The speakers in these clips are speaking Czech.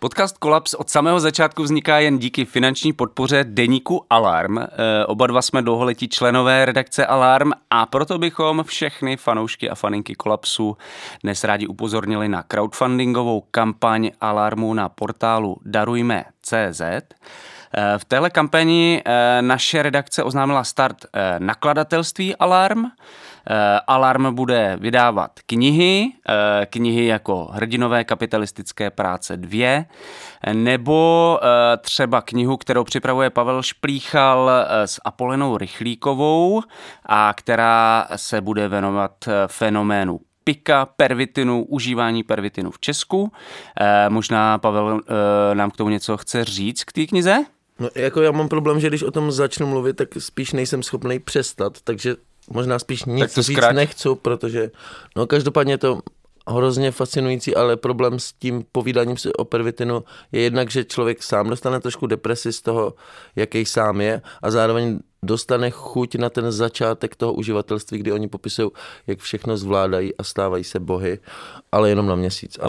Podcast Kolaps od samého začátku vzniká jen díky finanční podpoře deníku Alarm. E, oba dva jsme dlouholetí členové redakce Alarm a proto bychom všechny fanoušky a faninky Kolapsu dnes rádi upozornili na crowdfundingovou kampaň Alarmu na portálu darujme.cz. V téhle kampani eh, naše redakce oznámila start nakladatelství Alarm. Eh, Alarm bude vydávat knihy, knihy jako Hrdinové kapitalistické práce 2, nebo třeba knihu, kterou připravuje Pavel Šplíchal s Apolenou Rychlíkovou a která se bude věnovat fenoménu pika, pervitinu, užívání pervitinu v Česku. možná Pavel nám k tomu něco chce říct k té knize? No, jako já mám problém, že když o tom začnu mluvit, tak spíš nejsem schopný přestat, takže možná spíš nic to víc zkrát. nechci, protože no každopádně je to hrozně fascinující, ale problém s tím povídáním si o pervitinu je jednak, že člověk sám dostane trošku depresi z toho, jaký sám je a zároveň dostane chuť na ten začátek toho uživatelství, kdy oni popisují, jak všechno zvládají a stávají se bohy, ale jenom na měsíc. A,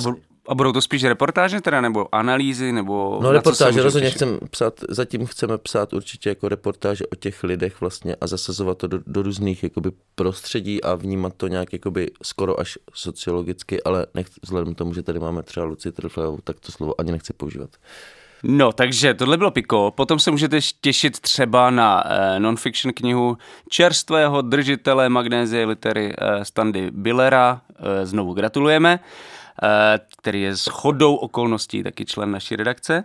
a budou to spíš reportáže teda, nebo analýzy, nebo... No na co se reportáže rozhodně těšit? chcem psát, zatím chceme psát určitě jako reportáže o těch lidech vlastně a zasazovat to do, do různých jakoby prostředí a vnímat to nějak jakoby skoro až sociologicky, ale nech, vzhledem k tomu, že tady máme třeba Luci Trflevou, tak to slovo ani nechci používat. No, takže tohle bylo Piko. Potom se můžete těšit třeba na eh, non-fiction knihu čerstvého držitele magnézie litery eh, Standy Billera. Eh, znovu gratulujeme. Eh, který je s chodou okolností taky člen naší redakce.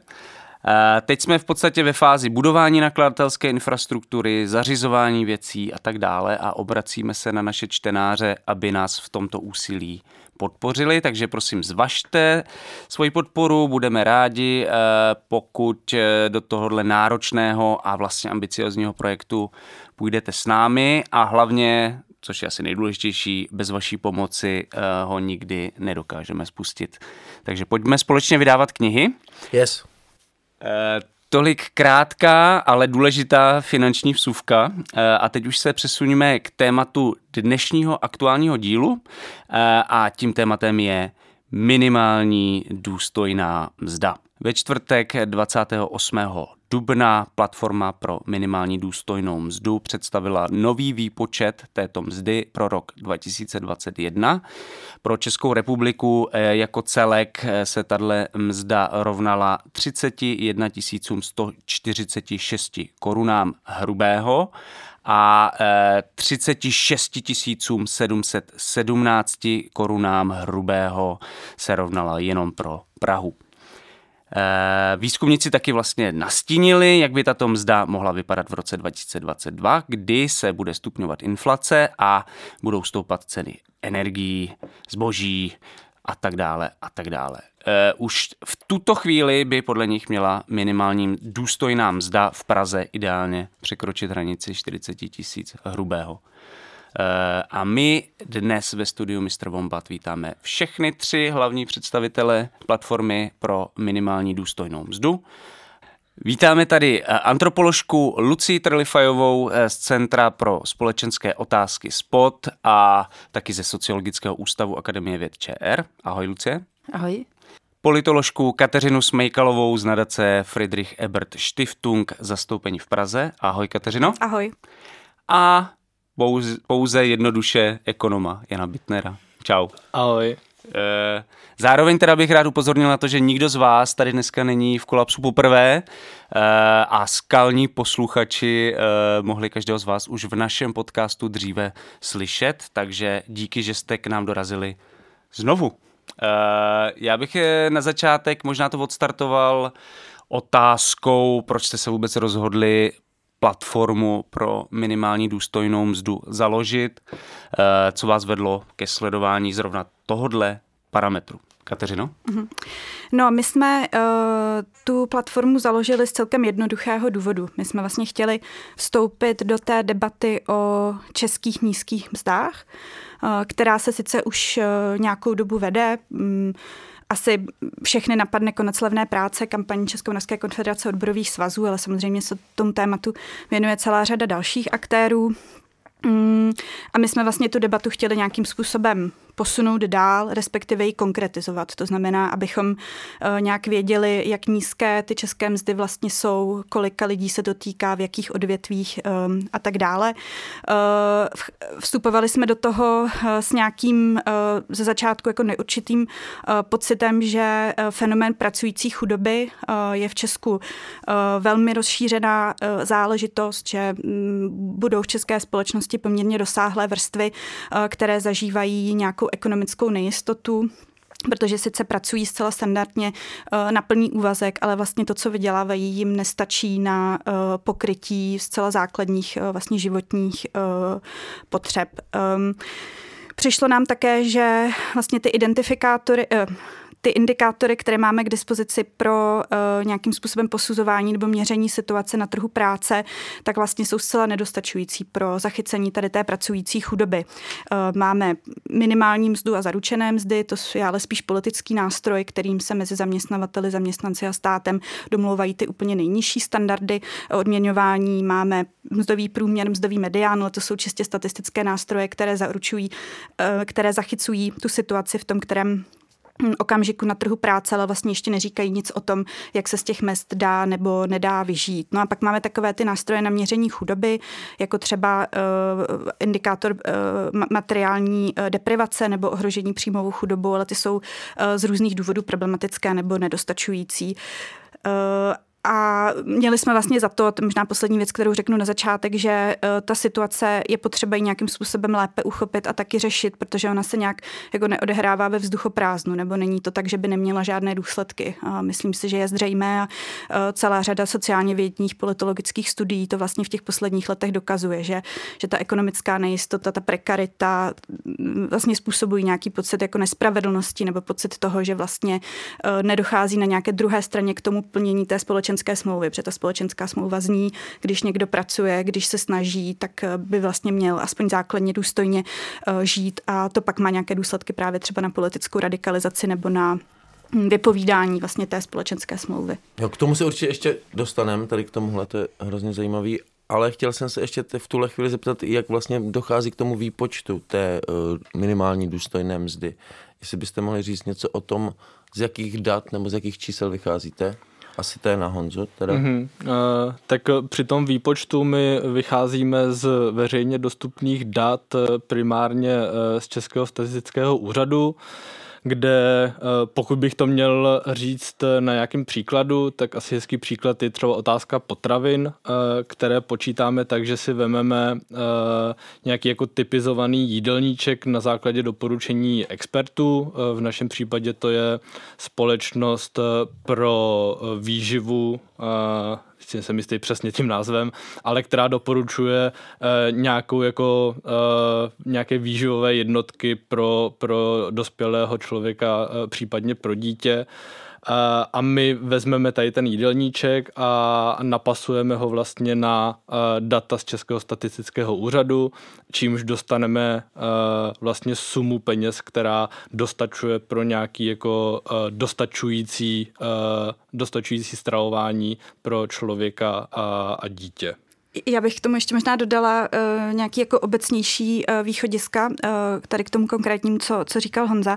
Eh, Teď jsme v podstatě ve fázi budování nakladatelské infrastruktury, zařizování věcí a tak dále a obracíme se na naše čtenáře, aby nás v tomto úsilí podpořili, takže prosím zvažte svoji podporu, budeme rádi, eh, pokud do tohohle náročného a vlastně ambiciozního projektu půjdete s námi a hlavně což je asi nejdůležitější, bez vaší pomoci uh, ho nikdy nedokážeme spustit. Takže pojďme společně vydávat knihy. Yes. Uh, tolik krátká, ale důležitá finanční vsuvka. Uh, a teď už se přesuníme k tématu dnešního aktuálního dílu. A tím tématem je minimální důstojná mzda. Ve čtvrtek 28 dubna platforma pro minimální důstojnou mzdu představila nový výpočet této mzdy pro rok 2021. Pro Českou republiku eh, jako celek eh, se tato mzda rovnala 31 146 korunám hrubého a eh, 36 717 korunám hrubého se rovnala jenom pro Prahu. Eh, Výzkumníci taky vlastně nastínili, jak by tato mzda mohla vypadat v roce 2022, kdy se bude stupňovat inflace a budou stoupat ceny energií, zboží a tak dále a tak dále. Eh, Už v tuto chvíli by podle nich měla minimální důstojná mzda v Praze ideálně překročit hranici 40 tisíc hrubého. Eh, A my dnes ve studiu Mr. Wombat vítáme všechny tři hlavní představitele platformy pro minimální důstojnou mzdu. Vítáme tady eh, antropoložku Lucii Trlifajovou eh, z Centra pro společenské otázky SPOT a taky ze Sociologického ústavu Akademie věd ČR. Ahoj Lucie. Ahoj. Politoložku Kateřinu Smejkalovou z nadace Friedrich Ebert Stiftung zastoupení v Praze. Ahoj Kateřino. Ahoj. A pouze, pouze jednoduše ekonoma Jana Bitnera. Čau. Ahoj. Eh, zároveň teda bych rád upozornil na to, že nikdo z vás tady dneska není v kolapsu poprvé eh, a skalní posluchači eh, mohli každého z vás už v našem podcastu dříve slyšet, takže díky, že jste k nám dorazili znovu. Já bych na začátek možná to odstartoval otázkou, proč jste se vůbec rozhodli platformu pro minimální důstojnou mzdu založit. Co vás vedlo ke sledování zrovna tohodle parametru. Kateřino? Mm-hmm. No, my jsme uh, tu platformu založili z celkem jednoduchého důvodu. My jsme vlastně chtěli vstoupit do té debaty o českých nízkých mzdách, uh, která se sice už uh, nějakou dobu vede. Um, asi všechny napadne konec levné práce, kampaní Českomoravské konfederace odborových svazů, ale samozřejmě se tomu tématu věnuje celá řada dalších aktérů. Um, a my jsme vlastně tu debatu chtěli nějakým způsobem posunout dál, respektive ji konkretizovat. To znamená, abychom eh, nějak věděli, jak nízké ty české mzdy vlastně jsou, kolika lidí se to týká, v jakých odvětvích eh, a tak dále. Eh, vstupovali jsme do toho s nějakým ze začátku jako neurčitým pocitem, že fenomén pracující chudoby je v Česku velmi rozšířená záležitost, že mm, budou v české společnosti poměrně dosáhlé vrstvy, které zažívají nějakou nějakou ekonomickou nejistotu, protože sice pracují zcela standardně eh, na plný úvazek, ale vlastně to, co vydělávají, jim nestačí na eh, pokrytí zcela základních eh, vlastně životních potřeb. Ehm, přišlo nám také, že vlastně ty identifikátory, ty indikátory, které máme k dispozici pro uh, nějakým způsobem posuzování nebo měření situace na trhu práce, tak vlastně jsou zcela nedostačující pro zachycení tady té pracující chudoby. Uh, máme minimální mzdu a zaručené mzdy, to je ale spíš politický nástroj, kterým se mezi zaměstnavateli, zaměstnanci a státem domlouvají ty úplně nejnižší standardy odměňování. Máme mzdový průměr, mzdový medián, ale to jsou čistě statistické nástroje, které zaručují, uh, které zachycují tu situaci v tom, kterém okamžiku na trhu práce, ale vlastně ještě neříkají nic o tom, jak se z těch mest dá nebo nedá vyžít. No a pak máme takové ty nástroje na měření chudoby, jako třeba uh, indikátor uh, materiální uh, deprivace nebo ohrožení příjmovou chudobou, ale ty jsou uh, z různých důvodů problematické nebo nedostačující. Uh, a měli jsme vlastně za to, to možná poslední věc, kterou řeknu na začátek, že uh, ta situace je potřeba ji nějakým způsobem lépe uchopit a taky řešit, protože ona se nějak jako neodehrává ve vzduchoprázdnu, nebo není to tak, že by neměla žádné důsledky. A myslím si, že je zřejmé a uh, celá řada sociálně vědních politologických studií to vlastně v těch posledních letech dokazuje, že, že ta ekonomická nejistota, ta prekarita vlastně způsobují nějaký pocit jako nespravedlnosti nebo pocit toho, že vlastně uh, nedochází na nějaké druhé straně k tomu plnění té společenské společenské smlouvy, protože ta společenská smlouva zní, když někdo pracuje, když se snaží, tak eh, by vlastně měl aspoň základně důstojně eh, žít a to pak má nějaké důsledky právě třeba na politickou radikalizaci nebo na hm, vypovídání vlastně té společenské smlouvy. Jo, k tomu se určitě ještě dostaneme, tady k tomuhle, to je hrozně zajímavý, ale chtěl jsem se ještě v tuhle chvíli zeptat, jak vlastně dochází k tomu výpočtu té uh, minimální důstojné mzdy. Jestli byste mohli říct něco o tom, z jakých dat nebo z jakých čísel vycházíte? Asi to je na Honzo teda. Mm-hmm. Uh, tak při tom výpočtu my vycházíme z veřejně dostupných dat primárně uh, z Českého statistického úřadu kde eh, pokud bych to měl říct na nějakém příkladu, tak asi hezký příklad je třeba otázka potravin, eh, které počítáme tak, že si vememe eh, nějaký jako typizovaný jídelníček na základě doporučení expertů. V našem případě to je společnost pro výživu si jsem jistý přesně tím názvem, ale která doporučuje uh, nějakou jako uh, nějaké výživové jednotky pro, pro dospělého člověka, uh, případně pro dítě. Uh, a my vezmeme tady ten jídelníček a napasujeme ho vlastně na data z Českého statistického úřadu, čímž dostaneme vlastně sumu peněz, která dostačuje pro nějaký jako dostačující, dostačující stravování pro člověka a, a dítě. Já bych k tomu ještě možná dodala uh, nějaký jako obecnější uh, východiska, uh, tady k tomu konkrétnímu, co, co říkal Honza.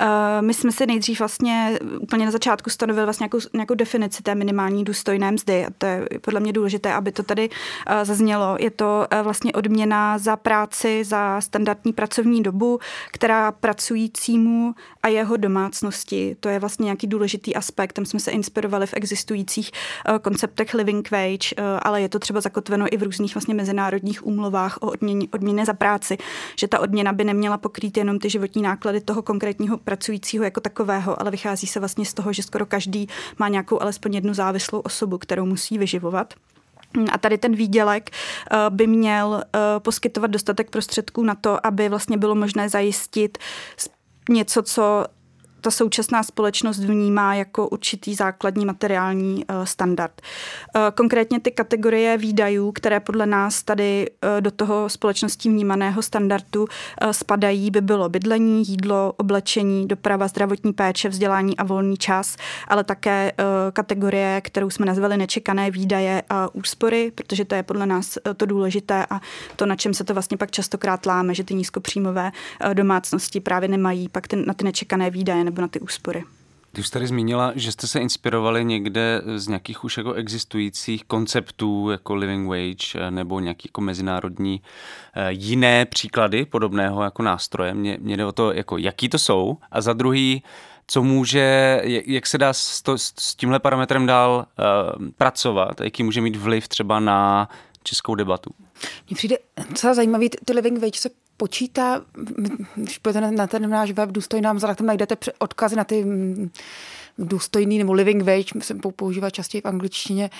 Uh, my jsme si nejdřív vlastně úplně na začátku stanovili vlastně nějakou, nějakou definici té minimální důstojné mzdy. A to je podle mě důležité, aby to tady uh, zaznělo. Je to uh, vlastně odměna za práci, za standardní pracovní dobu, která pracujícímu a jeho domácnosti, to je vlastně nějaký důležitý aspekt. Tam jsme se inspirovali v existujících uh, konceptech living wage, uh, ale je to třeba zakotveno zakotveno i v různých vlastně mezinárodních úmluvách o odměně, odměně za práci, že ta odměna by neměla pokrýt jenom ty životní náklady toho konkrétního pracujícího jako takového, ale vychází se vlastně z toho, že skoro každý má nějakou alespoň jednu závislou osobu, kterou musí vyživovat. A tady ten výdělek eh, by měl eh, poskytovat dostatek prostředků na to, aby vlastně bylo možné zajistit něco, co ta současná společnost vnímá jako určitý základní materiální eh, standard. Eh, konkrétně ty kategorie výdajů, které podle nás tady eh, do toho společností vnímaného standardu spadají, by bylo bydlení, jídlo, oblečení, doprava, zdravotní péče, vzdělání a volný čas, ale také kategorie, kterou jsme nazvali nečekané výdaje a úspory, protože to je podle nás to důležité a to, na čem se to vlastně pak častokrát láme, že ty nízkopříjmové domácnosti právě nemají pak ten, na ty nečekané výdaje nebo na ty úspory. Ty už tady zmínila, že jste se inspirovali někde z nějakých už jako existujících konceptů jako living wage eh, nebo nějaký jako mezinárodní eh, jiné příklady podobného jako nástroje. Mně, mě jde o to, jako jaký to jsou a za druhý, co může, jak se dá s, to, s tímhle parametrem dál uh, pracovat, jaký může mít vliv třeba na českou debatu. Mně přijde docela zajímavý, ty living wage se počítá, když půjdete na ten náš web důstojná mzda, tam najdete odkazy na ty důstojný nebo living wage, se používá častěji v angličtině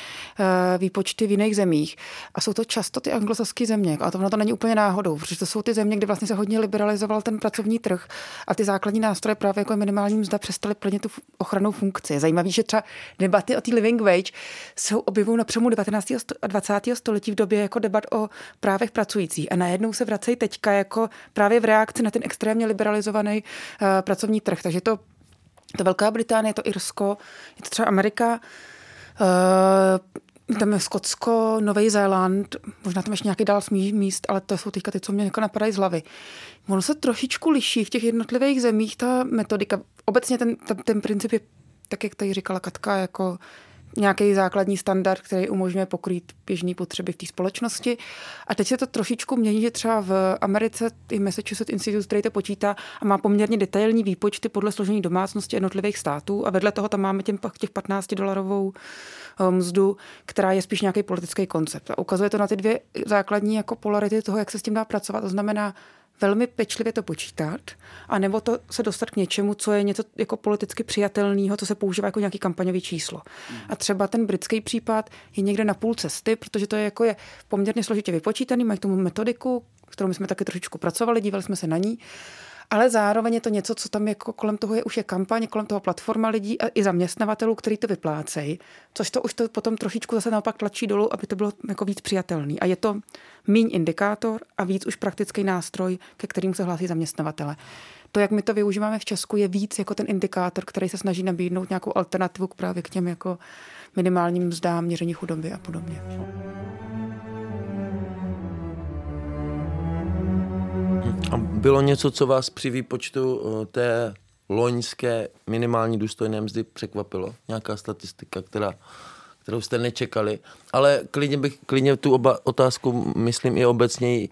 eh, výpočty v jiných zemích. A jsou to často ty anglosaské země. A to ono to není úplně náhodou, protože to jsou ty země, kde vlastně se hodně liberalizoval ten pracovní trh a ty základní nástroje právě jako minimální mzda přestaly plnit tu ochranou funkci. Je zajímavý, že třeba debaty o té living wage jsou objevují na přelomu 19. a 20. století v době jako debat o právech pracujících. A najednou se vracejí teďka jako právě v reakci na ten extrémně liberalizovaný uh, pracovní trh. Takže to to Velká Británie, to Irsko, je to třeba Amerika, uh, tam je Skotsko, Nový Zéland, možná tam ještě nějaký dál míst, ale to jsou teďka ty, co mě jako napadají z hlavy. Ono se trošičku liší v těch jednotlivých zemích ta metodika. Obecně ten, ten, ten princip je, tak jak tady říkala Katka, jako nějaký základní standard, který umožňuje pokrýt běžné potřeby v té společnosti. A teď se to trošičku mění, že třeba v Americe i Massachusetts Institute, který to počítá a má poměrně detailní výpočty podle složení domácnosti jednotlivých států a vedle toho tam máme těm, těch 15 dolarovou eh, mzdu, která je spíš nějaký politický koncept. A ukazuje to na ty dvě základní jako polarity toho, jak se s tím dá pracovat. To znamená, velmi pečlivě to počítat, a nebo to se dostat k něčemu, co je něco jako politicky přijatelného, co se používá jako nějaký kampaňový číslo. A třeba ten britský případ je někde na půl cesty, protože to je jako je poměrně složitě vypočítaný, mají k tomu metodiku, kterou my jsme taky trošičku pracovali, dívali jsme se na ní ale zároveň je to něco, co tam jako kolem toho je už je kampaň, kolem toho platforma lidí a i zaměstnavatelů, kteří to vyplácejí, což to už to potom trošičku zase naopak tlačí dolů, aby to bylo jako víc přijatelný. A je to míň indikátor a víc už praktický nástroj, ke kterým se hlásí zaměstnavatele. To, jak my to využíváme v Česku, je víc jako ten indikátor, který se snaží nabídnout nějakou alternativu k právě k těm jako minimálním mzdám, měření chudoby a podobně. A bylo něco, co vás při výpočtu eh, té loňské minimální důstojné mzdy překvapilo? Nějaká statistika, která, kterou jste nečekali? Ale klidně bych klidně tu oba otázku myslím i obecně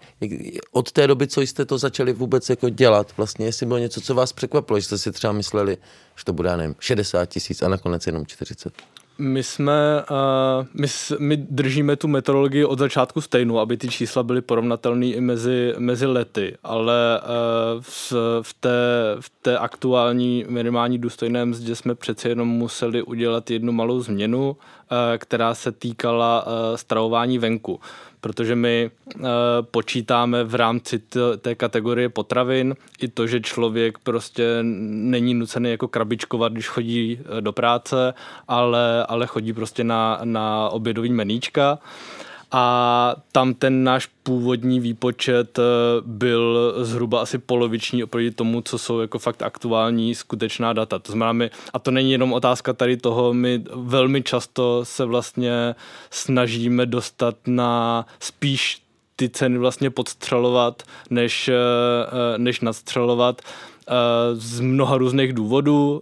od té doby, co jste to začali vůbec jako dělat, vlastně jestli bylo něco, co vás překvapilo, že jste si třeba mysleli, že to bude, nevím, 60 tisíc a nakonec jenom 40. My jsme, uh, my, my držíme tu metodologii od začátku stejnou, aby ty čísla byly porovnatelné i mezi, mezi lety, ale uh, v, v, té, v té aktuální minimální důstojné mzdě jsme přece jenom museli udělat jednu malou změnu, uh, která se týkala uh, stravování venku protože my uh, počítáme v rámci té kategorie potravin i to, že člověk prostě není nucený jako krabičkovat, když chodí eh, do práce, ale, ale chodí prostě na, na obědový meníčka. A tam ten náš původní výpočet byl zhruba asi poloviční oproti tomu, co jsou jako fakt aktuální skutečná data. To znamená, my, a to není jenom otázka tady toho, my velmi často se vlastně snažíme dostat na spíš ty ceny vlastně podstřelovat, než, než nadstřelovat z mnoha různých důvodů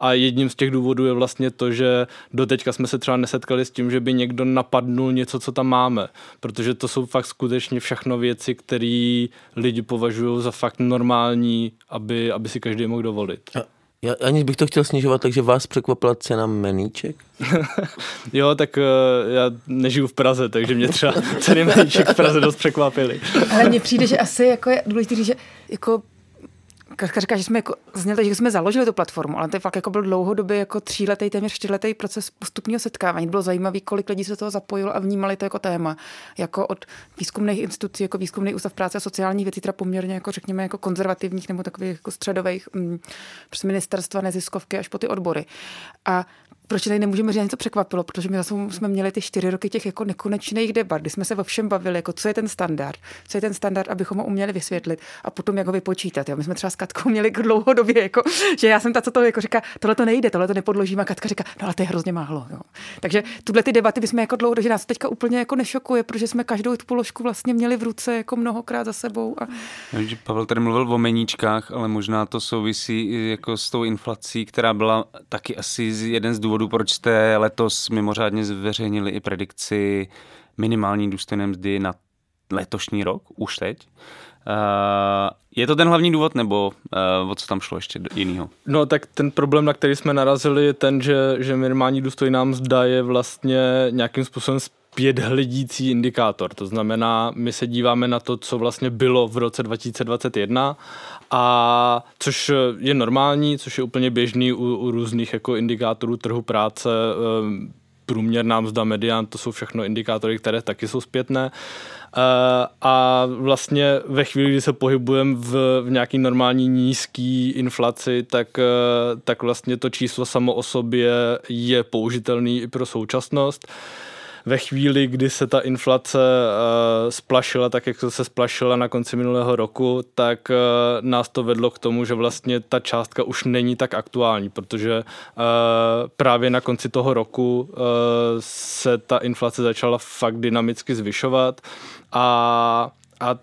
a jedním z těch důvodů je vlastně to, že doteďka jsme se třeba nesetkali s tím, že by někdo napadnul něco, co tam máme, protože to jsou fakt skutečně všechno věci, které lidi považují za fakt normální, aby, aby si každý mohl dovolit. Já ani bych to chtěl snižovat, takže vás překvapila cena meníček? jo, tak uh, já nežiju v Praze, takže mě třeba ceny meníček v Praze dost překvapily. Ale mně přijde, že asi jako je důležité že jako Katka říká, že jsme jako, znělo, že jsme založili tu platformu, ale to je fakt jako byl dlouhodobě jako tříletý, téměř čtyřletý proces postupního setkávání. Bylo zajímavý, kolik lidí se toho zapojilo a vnímali to jako téma. Jako od výzkumných institucí, jako výzkumný ústav práce a sociální věcí, teda poměrně jako řekněme jako konzervativních nebo takových jako středových, mm, přes ministerstva, neziskovky až po ty odbory. A proč tady nemůžeme říct něco překvapilo, protože my zase jsme měli ty čtyři roky těch jako nekonečných debat, kdy jsme se o všem bavili, jako co je ten standard, co je ten standard, abychom ho uměli vysvětlit a potom jak ho vypočítat. Jo. My jsme třeba s Katkou měli jako dlouhodobě, jako, že já jsem ta, co to jako říká, tohle to nejde, tohle to nepodložím a Katka říká, no ale to je hrozně málo. Jo. Takže tuhle ty debaty bychom jako dlouho, že nás teďka úplně jako nešokuje, protože jsme každou tu položku vlastně měli v ruce jako mnohokrát za sebou. A... Pavel tady mluvil o meníčkách, ale možná to souvisí jako s tou inflací, která byla taky asi jeden z důvodů, důvodů, proč jste letos mimořádně zveřejnili i predikci minimální důstojné mzdy na letošní rok, už teď. Uh, je to ten hlavní důvod, nebo uh, o co tam šlo ještě jinýho? No tak ten problém, na který jsme narazili, je ten, že, že minimální důstojná mzda je vlastně nějakým způsobem zpět hledící indikátor. To znamená, my se díváme na to, co vlastně bylo v roce 2021 a což je normální, což je úplně běžný u, u různých jako indikátorů trhu práce, ehm, průměrná mzda, medián, to jsou všechno indikátory, které taky jsou zpětné. Eh, a vlastně ve chvíli, kdy se pohybujeme v, v nějaký normální nízký inflaci, tak, eh, tak vlastně to číslo samo o sobě je použitelný i pro současnost ve chvíli, kdy se ta inflace uh, splašila, tak jak se splašila na konci minulého roku, tak uh, nás to vedlo k tomu, že vlastně ta částka už není tak aktuální, protože uh, právě na konci toho roku se ta inflace začala fakt dynamicky zvyšovat a a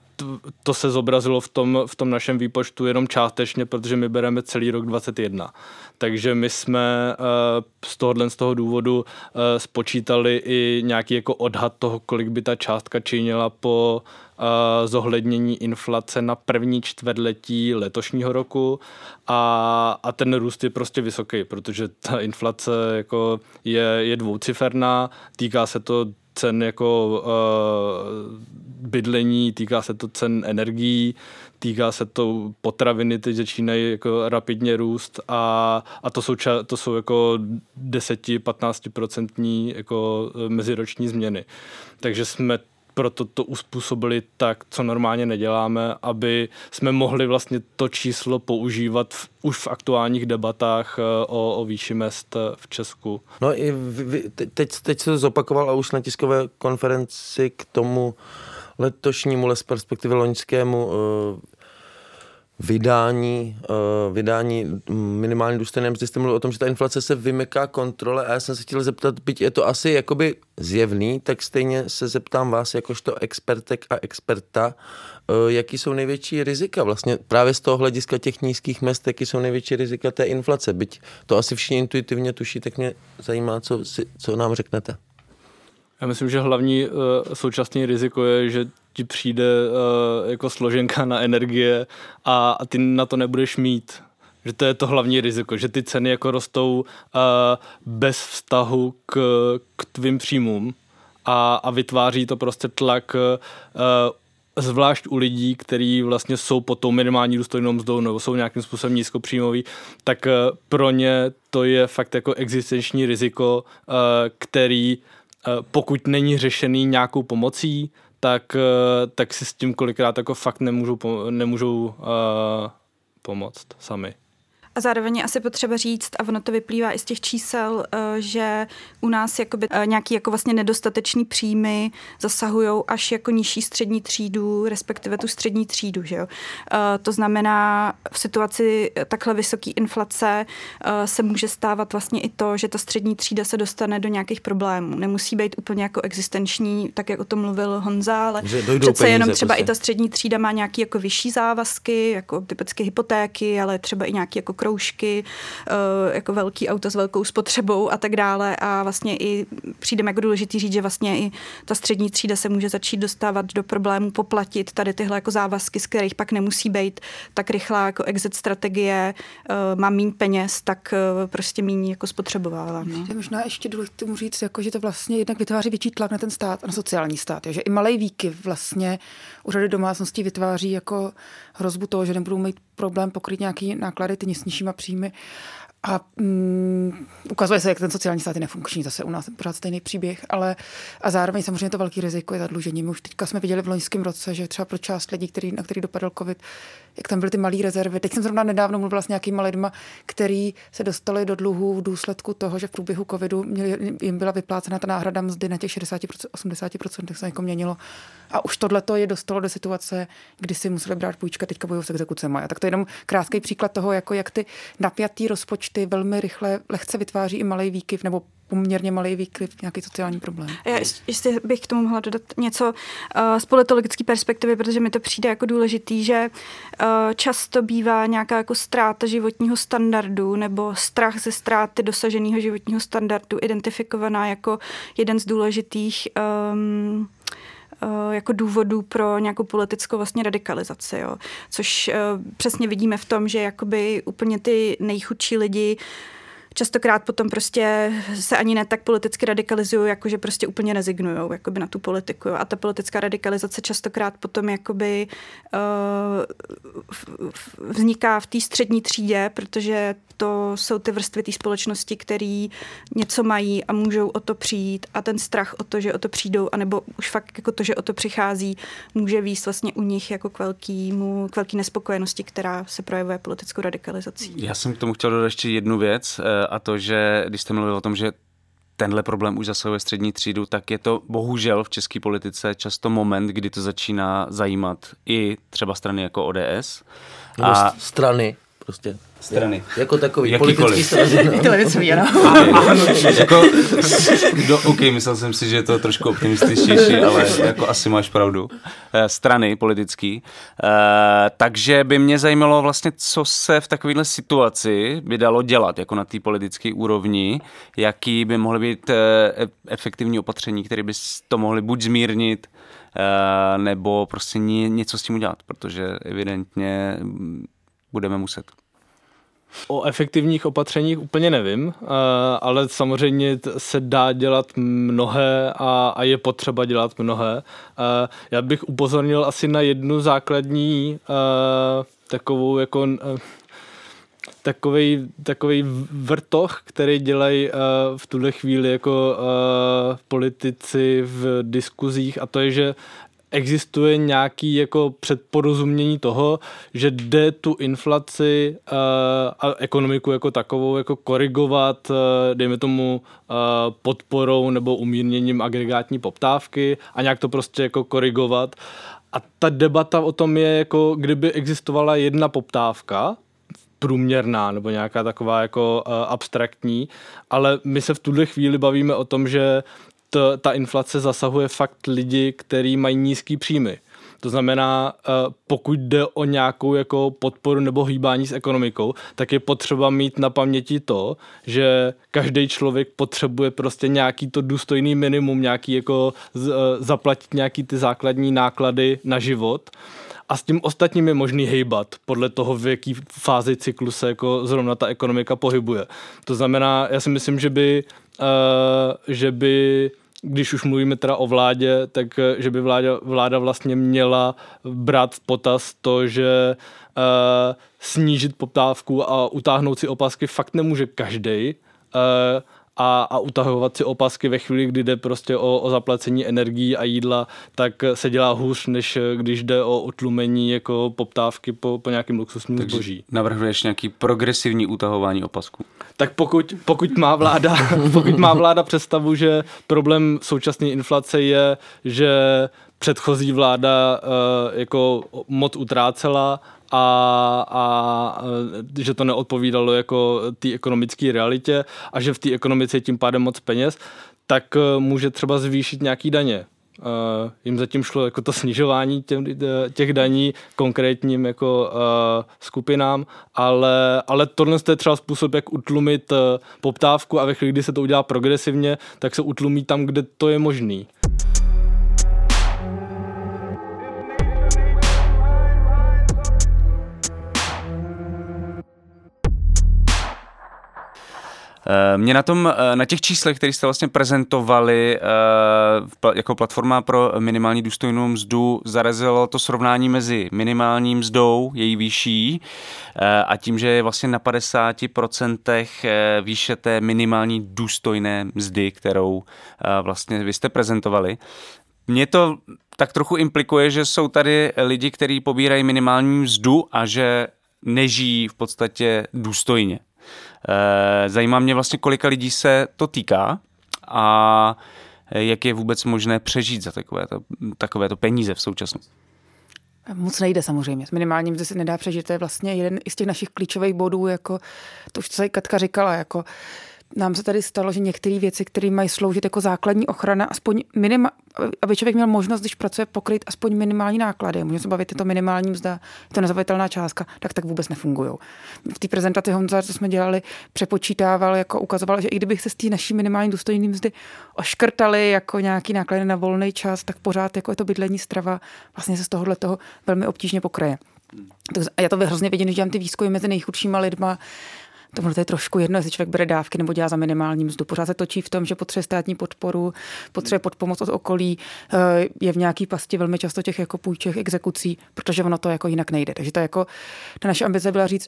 to se zobrazilo v tom, v tom našem výpočtu jenom částečně, protože my bereme celý rok 21. Takže my jsme uh, z tohohle z toho důvodu uh, spočítali i nějaký jako odhad toho, kolik by ta částka činila po uh, zohlednění inflace na první čtvrtletí letošního roku a, a ten růst je prostě vysoký, protože ta inflace jako je, je dvouciferná, týká se to cen jako uh, bydlení, týká se to cen energií, týká se to potraviny, teď začínají jako rapidně růst a, a to jsou, ča, to jsou jako 10-15% jako eh, meziroční změny. Takže jsme proto to uspůsobili tak, co normálně neděláme, aby jsme mohli vlastně to číslo používat v, už v aktuálních debatách eh, o, o výši mest eh, v Česku. No i vy, teď, teď se to zopakoval a už na tiskové konferenci k tomu letošnímu, les perspektivě loňskému vydání, uh, vydání minimální důstojné mzdy jste mluvil o tom, že ta inflace se vymyká kontrole. A já jsem se chtěl zeptat, byť je to asi jakoby zjevný, tak stejně se zeptám vás jakožto expertek a experta, uh, jaký jsou největší rizika? Vlastně právě z toho hlediska těch nízkých mest, jaký jsou největší rizika té inflace, byť to asi všichni intuitivně tuší, tak mě zajímá, co, si, co nám řeknete. Já myslím, že hlavní uh, současný riziko je, že ti přijde uh, jako složenka na energie a, a ty na to nebudeš mít. Že to je to hlavní riziko, že ty ceny jako rostou uh, bez vztahu k, k tvým příjmům a, a vytváří to prostě tlak uh, zvlášť u lidí, kteří vlastně jsou pod tou minimální důstojnou mzdou nebo jsou nějakým způsobem nízkopříjmoví, tak pro ně to je fakt jako existenční riziko, který pokud není řešený nějakou pomocí, tak, eh, tak si s tím kolikrát jako fakt nemůžou, nemůžou uh, pomoct sami. A zároveň je asi potřeba říct, a ono to vyplývá i z těch čísel, eh, že u nás jakoby eh, nějaký jako vlastně nedostatečný příjmy zasahují až jako nižší střední třídu, respektive tu střední třídu. Že jo? Eh, to znamená, v situaci takhle vysoké inflace se může stávat vlastně i to, že ta střední třída se dostane do nějakých problémů. Nemusí být úplně jako existenční, tak jak o tom mluvil Honza, ale přece jenom třeba prostě. i ta střední třída má nějaký jako vyšší závazky, jako typicky hypotéky, ale třeba i nějaké jako kroužky, eh, jako velký auto s velkou spotřebou a tak dále. A vlastně i přijdeme jako důležitý říct, že vlastně i ta střední třída se může začít dostávat do problémů poplatit tady tyhle jako závazky, z kterých pak nemusí být tak rychlá jako exit strategie, eh, mám méně peněz, tak eh, prostě méně jako spotřebovávám. No. Je možná ještě důležité mu říct, jako, že to vlastně jednak vytváří větší tlak na ten stát, na sociální stát. Že i malé výky vlastně u řady domácností vytváří jako hrozbu toho, že nebudou mít problém pokryt nějaký náklady ty nižšíma příjmy. A mm, ukazuje se, jak ten sociální stát je nefunkční, zase u nás pořád stejný příběh, ale a zároveň samozřejmě to velký riziko je zadlužení. My už teďka jsme viděli v loňském roce, že třeba pro část lidí, který, na který dopadl COVID, jak tam byly ty malé rezervy. Teď jsem zrovna nedávno mluvila s nějakými lidmi, kteří se dostali do dluhu v důsledku toho, že v průběhu covidu měli, jim byla vyplácena ta náhrada mzdy na těch 60%, 80%, tak se jako měnilo. A už tohle je dostalo do situace, kdy si museli brát půjčka, teďka bojují s exekucemi. A tak to je jenom krátký příklad toho, jako jak ty napjatý rozpočty velmi rychle, lehce vytváří i malý výkyv nebo poměrně malý výkyv, nějaký sociální problém. Já jestli bych k tomu mohla dodat něco uh, z politologické perspektivy, protože mi to přijde jako důležitý, že uh, často bývá nějaká jako ztráta životního standardu nebo strach ze ztráty dosaženého životního standardu identifikovaná jako jeden z důležitých um, jako důvodů pro nějakou politickou vlastně radikalizaci, jo. což přesně vidíme v tom, že jakoby úplně ty nejchudší lidi častokrát potom prostě se ani ne tak politicky radikalizují, jako že prostě úplně rezignují jakoby na tu politiku. A ta politická radikalizace častokrát potom jakoby uh, vzniká v té střední třídě, protože to jsou ty vrstvy té společnosti, které něco mají a můžou o to přijít a ten strach o to, že o to přijdou, anebo už fakt jako to, že o to přichází, může výst vlastně u nich jako k, velkýmu, k velký nespokojenosti, která se projevuje politickou radikalizací. Já jsem k tomu chtěl dodat ještě jednu věc eh, a to, že když jste mluvil o tom, že tenhle problém už zasahuje střední třídu, tak je to bohužel v české politice často moment, kdy to začíná zajímat i třeba strany jako ODS. a strany prostě strany. Jako takový Jakýkoliv. politický strany. No. Levicový, ano. jako, do, OK, myslel jsem si, že je to trošku optimističtější, ale jako asi máš pravdu. Eh, strany politický. Eh, takže by mě zajímalo vlastně, co se v takovéhle situaci by dalo dělat, jako na té politické úrovni, jaký by mohly být eh, efektivní opatření, které by to mohly buď zmírnit, nebo prostě něco s tím udělat, protože evidentně budeme muset. O efektivních opatřeních úplně nevím, eh, ale samozřejmě se dá dělat mnohé a, je potřeba dělat mnohé. Eh, já bych upozornil asi na jednu základní eh, takovou jako takový, takový vrtoch, který dělají uh, v tuhle chvíli jako uh, politici v diskuzích a to je, že existuje nějaký jako předporozumění toho, že jde tu inflaci uh, a ekonomiku jako takovou jako korigovat, uh, dejme tomu uh, podporou nebo umírněním agregátní poptávky a nějak to prostě jako korigovat. A ta debata o tom je jako, kdyby existovala jedna poptávka, průměrná nebo nějaká taková jako uh, abstraktní, ale my se v tuhle chvíli bavíme o tom, že to, ta inflace zasahuje fakt lidi, kteří mají nízký příjmy. To znamená, eh, pokud jde o nějakou jako podporu nebo hýbání s ekonomikou, tak je potřeba mít na paměti to, že každý člověk potřebuje prostě nějaký to důstojný minimum, nějaký jako eh, zaplatit nějaký ty základní náklady na život a s tím ostatním je možný hejbat podle toho, v jaký fázi cyklu se jako zrovna ta ekonomika pohybuje. To znamená, já si myslím, že by, uh, že by když už mluvíme teda o vládě, tak eh, že by vláda, vláda vlastně měla brát v potaz to, že uh, snížit poptávku a utáhnout si opasky fakt nemůže každý. Uh, a, a utahovat si opasky ve chvíli, kdy jde prostě o, o zaplacení energií a jídla, tak se dělá hůř, než když jde o utlumení jako poptávky po, po nějakém luxusním Takže zboží. navrhuješ nějaký progresivní utahování opasků? Tak pokud, pokud, má vláda, pokud má vláda představu, že problém současné inflace je, že předchozí vláda uh, jako moc utrácela a, a že to neodpovídalo jako té ekonomické realitě a že v té ekonomice je tím pádem moc peněz, tak eh, může třeba zvýšit nějaký daně. Uh, jim zatím šlo jako to snižování těch, těch daní konkrétním jako uh, skupinám, ale, ale tohle je třeba způsob, jak utlumit uh, poptávku a ve chvíli, kdy se to udělá progresivně, tak se utlumí tam, kde to je možný. Mě na tom, eh, na těch číslech, které jste vlastně prezentovali eh, jako platforma pro minimální důstojnou mzdu, zarazilo to srovnání mezi minimální mzdou, její výší, a tím, že je vlastně na 50% výše té minimální důstojné mzdy, kterou vlastně vy jste prezentovali. Mě to tak trochu implikuje, že jsou tady lidi, kteří pobírají minimální mzdu a že nežijí v podstatě důstojně. Eh, zajímá mě vlastně, kolika lidí se to týká a jak je vůbec možné přežít za takovéto, takovéto peníze v současnosti. Moc nejde samozřejmě. S minimálním mzdy se nedá přežít. To je vlastně jeden z těch našich klíčových bodů, jako to už co Katka říkala, jako nám se tady stalo, že některé věci, které mají sloužit jako základní ochrana, aspoň minima, aby člověk měl možnost, když pracuje, pokryt aspoň minimální náklady. Můžeme se bavit, je to minimální mzda, je to nezavitelná částka, tak tak vůbec nefungují. V té prezentaci Honza, co jsme dělali, přepočítával, jako ukazoval, že i kdybych se z té naší minimální důstojné mzdy oškrtali jako nějaký náklady na volný čas, tak pořád jako je to bydlení strava, vlastně se z tohohle toho velmi obtížně pokraje. A já to hrozně vidím, když dělám ty výzkumy mezi nejchudšíma lidma, Tohle je trošku jedno, jestli člověk bere dávky nebo dělá za minimální mzdu. Pořád se točí v tom, že potřebuje státní podporu, potřebuje podpomoc od okolí, eh, je v nějaký pasti velmi často těch jako půjček, exekucí, protože ono to jako jinak nejde. Takže to jako, ta naše ambice byla říct,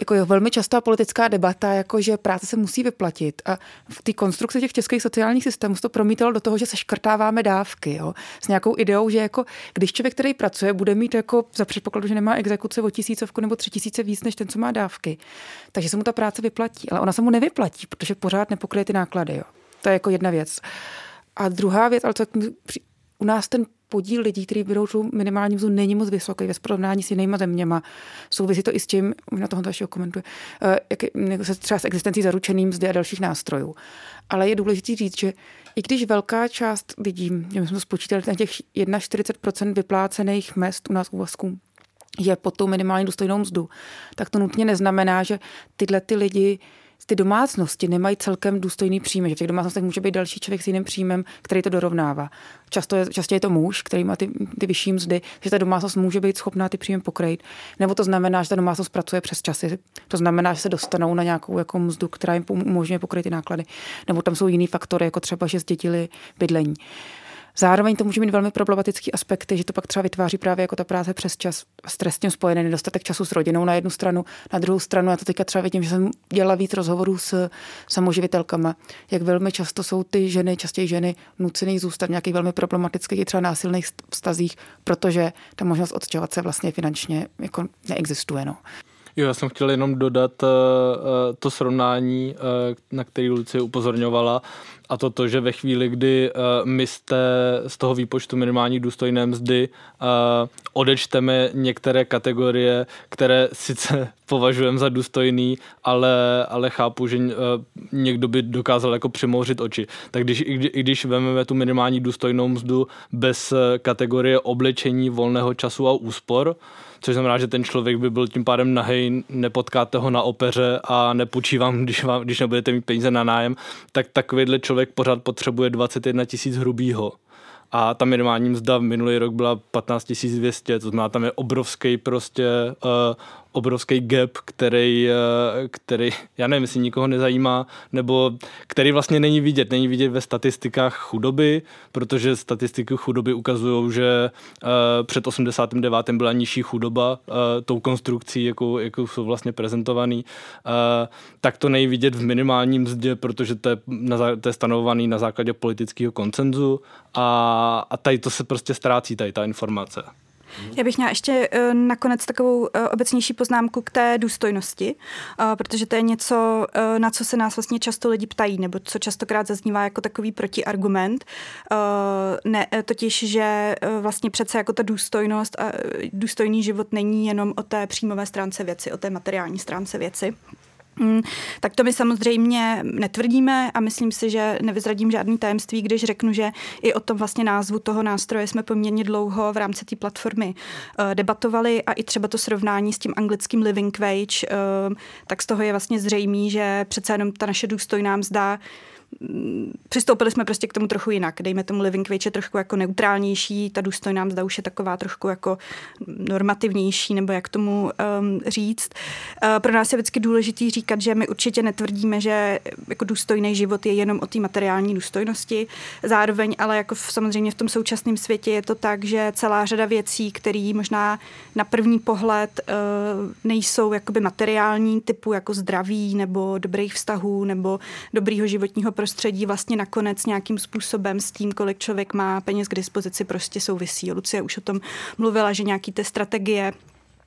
jako je velmi častá politická debata, jako že práce se musí vyplatit. A v té konstrukci těch českých sociálních systémů se to promítalo do toho, že se škrtáváme dávky. Jo? S nějakou ideou, že jako, když člověk, který pracuje, bude mít jako za předpokladu, že nemá exekuce o tisícovku nebo tři tisíce víc než ten, co má dávky, takže se mu ta práce vyplatí. Ale ona se mu nevyplatí, protože pořád nepokryje ty náklady. Jo? To je jako jedna věc. A druhá věc, ale co u nás ten podíl lidí, kteří berou tu minimální mzdu, není moc vysoký ve srovnání s jinými zeměma. Souvisí to i s tím, na toho dalšího komentuje, eh, jak se třeba s existencí zaručeným mzdy a dalších nástrojů. Ale je důležité říct, že i když velká část lidí, my jsme spočítali na těch 41% vyplácených mest u nás úvazků, je pod tou minimální důstojnou mzdu, tak to nutně neznamená, že tyhle ty lidi ty domácnosti nemají celkem důstojný příjem, že v těch domácnostech může být další člověk s jiným příjmem, který to dorovnává. Často je, často je to muž, který má ty, ty vyšší mzdy, že ta domácnost může být schopná ty příjem pokrýt. Nebo to znamená, že ta domácnost pracuje přes časy. To znamená, že se dostanou na nějakou jako mzdu, která jim umožňuje pokryt ty náklady. Nebo tam jsou jiný faktory, jako třeba, že zdědili bydlení. Zároveň to může mít velmi problematický aspekty, že to pak třeba vytváří právě jako ta práce přes čas stresně spojený nedostatek času s rodinou na jednu stranu, na druhou stranu. Já to teďka třeba vidím, že jsem dělala víc rozhovorů s samoživitelkama, jak velmi často jsou ty ženy, častěji ženy, nucený zůstat v nějakých velmi problematických, třeba násilných vztazích, protože ta možnost odstěhovat se vlastně finančně jako neexistuje. No. Jo, já jsem chtěl jenom dodat uh, to srovnání, uh, na který Lucie upozorňovala, a to to, že ve chvíli, kdy uh, my z, té, z toho výpočtu minimální důstojné mzdy uh, odečteme některé kategorie, které sice považujeme za důstojný, ale, ale chápu, že uh, někdo by dokázal jako přimouřit oči. Tak když, i, i když vezmeme tu minimální důstojnou mzdu bez kategorie oblečení, volného času a úspor, což znamená, že ten člověk by byl tím pádem nahej, nepotkáte ho na opeře a nepůjčí vám, když, vám, když nebudete mít peníze na nájem, tak takovýhle člověk pořád potřebuje 21 tisíc hrubýho. A ta minimální mzda minulý rok byla 15 200, to znamená, tam je obrovský prostě uh, obrovský gap, který, uh, který, já nevím, jestli nikoho nezajímá, nebo který vlastně není vidět. Není vidět ve statistikách chudoby, protože statistiky chudoby ukazují, že uh, před 89. byla nižší chudoba uh, tou konstrukcí, jakou, jakou jsou vlastně prezentovaný. Tak to není vidět v minimálním mzdě, protože to je, na, to je stanovovaný na základě politického koncenzu a, a tady to se prostě ztrácí, tady ta informace. Já bych měla ještě uh, nakonec takovou uh, obecnější poznámku k té důstojnosti, uh, protože to je něco, na co se nás vlastně často lidi ptají, nebo co častokrát zaznívá jako takový protiargument. Ne, totiž, že vlastně přece jako ta důstojnost a důstojný život není jenom o té příjmové stránce věci, o té materiální stránce věci. Mm, tak to my samozřejmě netvrdíme a myslím si, že nevyzradím žádný tajemství, když řeknu, že i o tom vlastně názvu toho nástroje jsme poměrně dlouho v rámci té platformy uh, debatovali a i třeba to srovnání s tím anglickým living wage, uh, tak z toho je vlastně zřejmý, že přece jenom ta naše důstojná mzda přistoupili jsme prostě k tomu trochu jinak. Dejme tomu living wage je trošku jako neutrálnější, ta důstojná mzda už je taková trošku jako normativnější, nebo jak tomu um, říct. Uh, pro nás je vždycky důležitý říkat, že my určitě netvrdíme, že jako důstojný život je jenom o té materiální důstojnosti. Zároveň ale jako v, samozřejmě v tom současném světě je to tak, že celá řada věcí, které možná na první pohled uh, nejsou jakoby materiální, typu jako zdraví nebo dobrých vztahů nebo dobrýho životního prostředí vlastně nakonec nějakým způsobem s tím, kolik člověk má peněz k dispozici, prostě souvisí. Lucie už o tom mluvila, že nějaký ty strategie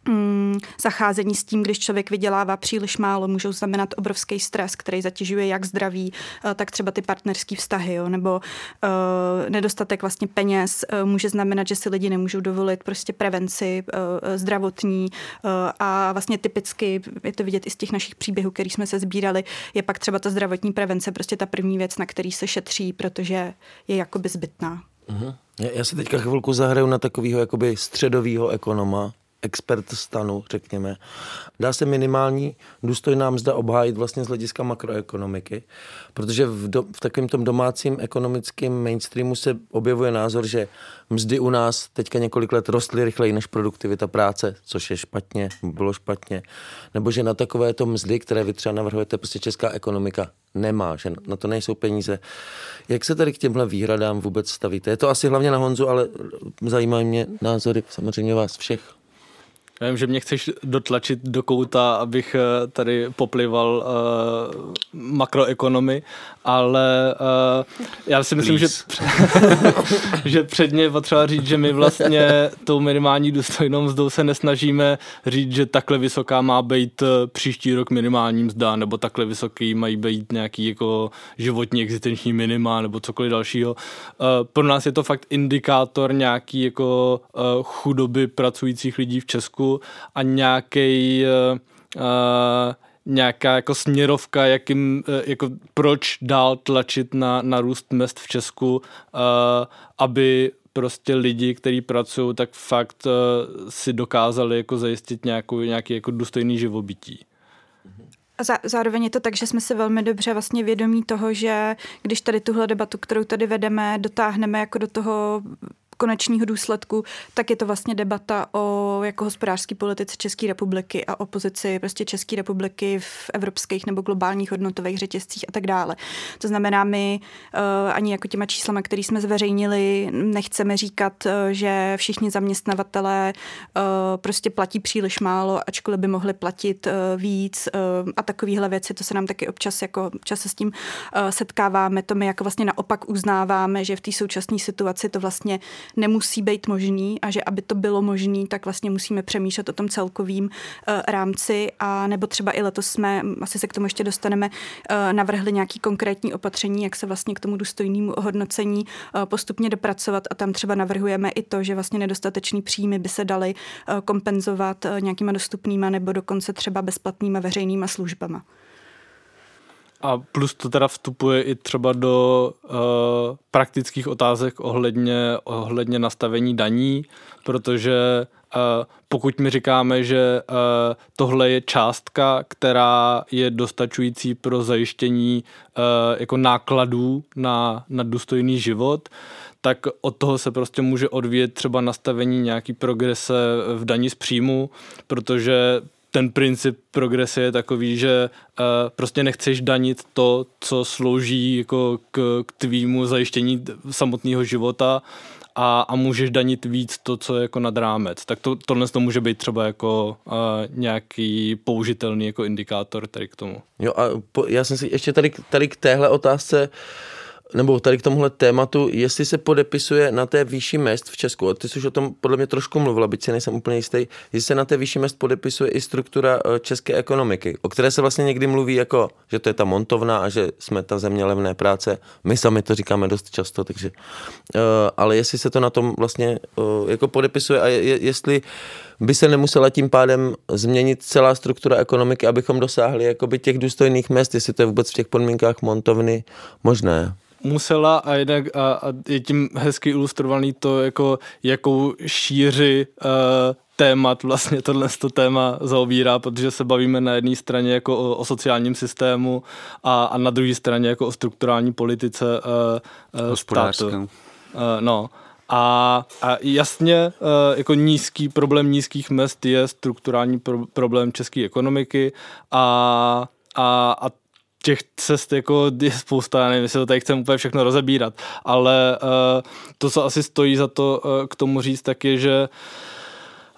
mm, zacházení s tím, když člověk vydělává příliš málo, můžou znamenat obrovský stres, který zatěžuje jak zdraví, uh, tak třeba ty partnerské vztahy, jo, nebo uh, nedostatek vlastně peněz uh, může znamenat, že si lidi nemůžou dovolit prostě prevenci uh, zdravotní uh, a vlastně typicky, je to vidět i z těch našich příběhů, který jsme se sbírali, je pak třeba ta zdravotní prevence prostě ta první věc, na který se šetří, protože je jakoby zbytná. Uh-huh. Já, já se teďka chvilku zahraju na takového jakoby středového ekonoma, expert stanu, řekněme. Dá se minimální důstojná mzda obhájit vlastně z hlediska makroekonomiky, protože v, do, v takovém tom domácím ekonomickém mainstreamu se objevuje názor, že mzdy u nás teďka několik let rostly rychleji než produktivita práce, což je špatně, bylo špatně, nebo že na takovéto mzdy, které vy třeba navrhujete, prostě česká ekonomika nemá, že na to nejsou peníze. Jak se tady k těmhle výhradám vůbec stavíte? Je to asi hlavně na Honzu, ale zajímají mě názory samozřejmě vás všech. Já vím, že mě chceš dotlačit do kouta, abych eh, tady poplival uh, makroekonomy, ale uh, já si myslím, že, že předně potřeba říct, že my vlastně tou minimální důstojnou mzdou se nesnažíme říct, že takhle vysoká má být příští rok minimální mzda, nebo takhle vysoký mají být nějaký jako životní existenční minima, nebo cokoliv dalšího. Uh, pro nás je to fakt indikátor nějaký jako uh, chudoby pracujících lidí v Česku, a nějaký uh, uh, nějaká jako směrovka, jakým, uh, jako proč dál tlačit na, na růst mest v Česku, uh, aby prostě lidi, kteří pracují, tak fakt uh, si dokázali jako zajistit nějakou, nějaký jako důstojný živobytí. A zároveň je to tak, že jsme si velmi dobře vlastně vědomí toho, že když tady tuhle debatu, kterou tady vedeme, dotáhneme jako do toho konečního důsledku, tak je to vlastně debata o jako hospodářské politice České republiky a o pozici prostě České republiky v evropských nebo globálních hodnotových řetězcích a tak dále. To znamená, my uh, ani jako těma číslama, které jsme zveřejnili, nechceme říkat, uh, že všichni zaměstnavatelé uh, prostě platí příliš málo, ačkoliv by mohli platit víc a takovéhle věci, to se nám taky občas jako občas se s tím setkáváme, to my jako vlastně naopak uznáváme, že v té současné situaci to vlastně nemusí být možný a že aby to bylo možný, tak vlastně musíme přemýšlet o tom celkovým uh, rámci a nebo třeba i letos jsme, asi se k tomu ještě dostaneme, uh, navrhli nějaký konkrétní opatření, jak se vlastně k tomu důstojnému ohodnocení uh, postupně dopracovat a tam třeba navrhujeme i to, že vlastně nedostatečný příjmy by se daly kompenzovat nějakýma dostupnýma nebo dokonce třeba bezplatnýma veřejnýma službama. A plus to teda vstupuje i třeba do uh, praktických otázek ohledně, ohledně nastavení daní, protože uh, pokud mi říkáme, že uh, tohle je částka, která je dostačující pro zajištění uh, jako nákladů na, na důstojný život, tak od toho se prostě může odvíjet třeba nastavení nějaký progrese v daní z příjmu, protože ten princip progrese je takový, že uh, prostě nechceš danit to, co slouží jako k, k tvýmu zajištění samotného života a, a můžeš danit víc to, co je jako nad rámec. Tak to, tohle to může být třeba jako uh, nějaký použitelný jako indikátor tady k tomu. Jo a po, já jsem si ještě tady, tady k téhle otázce uh, nebo tady k tomuhle tématu, jestli se podepisuje na té výšší mest v Česku, ty jsi už o tom podle mě trošku mluvila, byť si nejsem úplně jistý, jestli se na té výšší mest podepisuje i struktura eh, české ekonomiky, o které se vlastně někdy mluví jako, že to je ta montovna a že jsme ta země levné práce. My sami to říkáme dost často, takže, uh, ale jestli se to na tom vlastně uh, jako podepisuje a je, jestli by se nemusela tím pádem změnit celá struktura ekonomiky, abychom dosáhli jakoby těch důstojných mest, jestli to je vůbec v těch podmínkách montovny možné musela a, jednak, a, a je tím hezky ilustrovaný to, jako, jakou šíři uh, témat vlastně tohle to téma zaobírá, protože se bavíme na jedné straně jako o, o sociálním systému a, a na druhé straně jako o strukturální politice uh, uh, státu. Uh, no. A, a jasně, jako nízký problém nízkých mest je strukturální pro, problém české ekonomiky a, a, a těch cest jako je spousta, nevím, jestli to tady chceme úplně všechno rozebírat, ale uh, to, co asi stojí za to uh, k tomu říct, tak je, že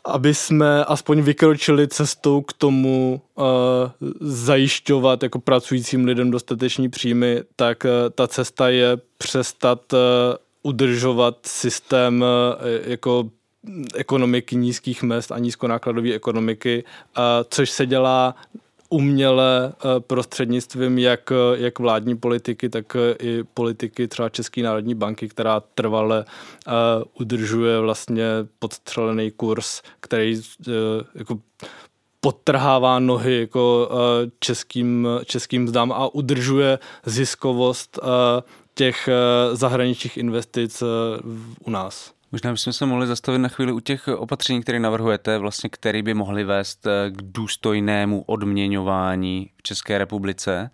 aby jsme aspoň vykročili cestou k tomu uh, zajišťovat jako pracujícím lidem dostateční příjmy, tak uh, ta cesta je přestat uh, udržovat systém uh, jako ekonomiky nízkých mest a nízkonákladové ekonomiky, což se dělá uměle eh, prostřednictvím jak, jak vládní politiky, tak eh, i politiky třeba České národní banky, která trvale udržuje vlastně podstřelený kurz, který jako podtrhává nohy jako českým, českým zdám a udržuje ziskovost těch zahraničních investic u nás. Možná bychom se mohli zastavit na chvíli u těch opatření, které navrhujete, vlastně, které by mohly vést eh, k důstojnému odměňování v České republice.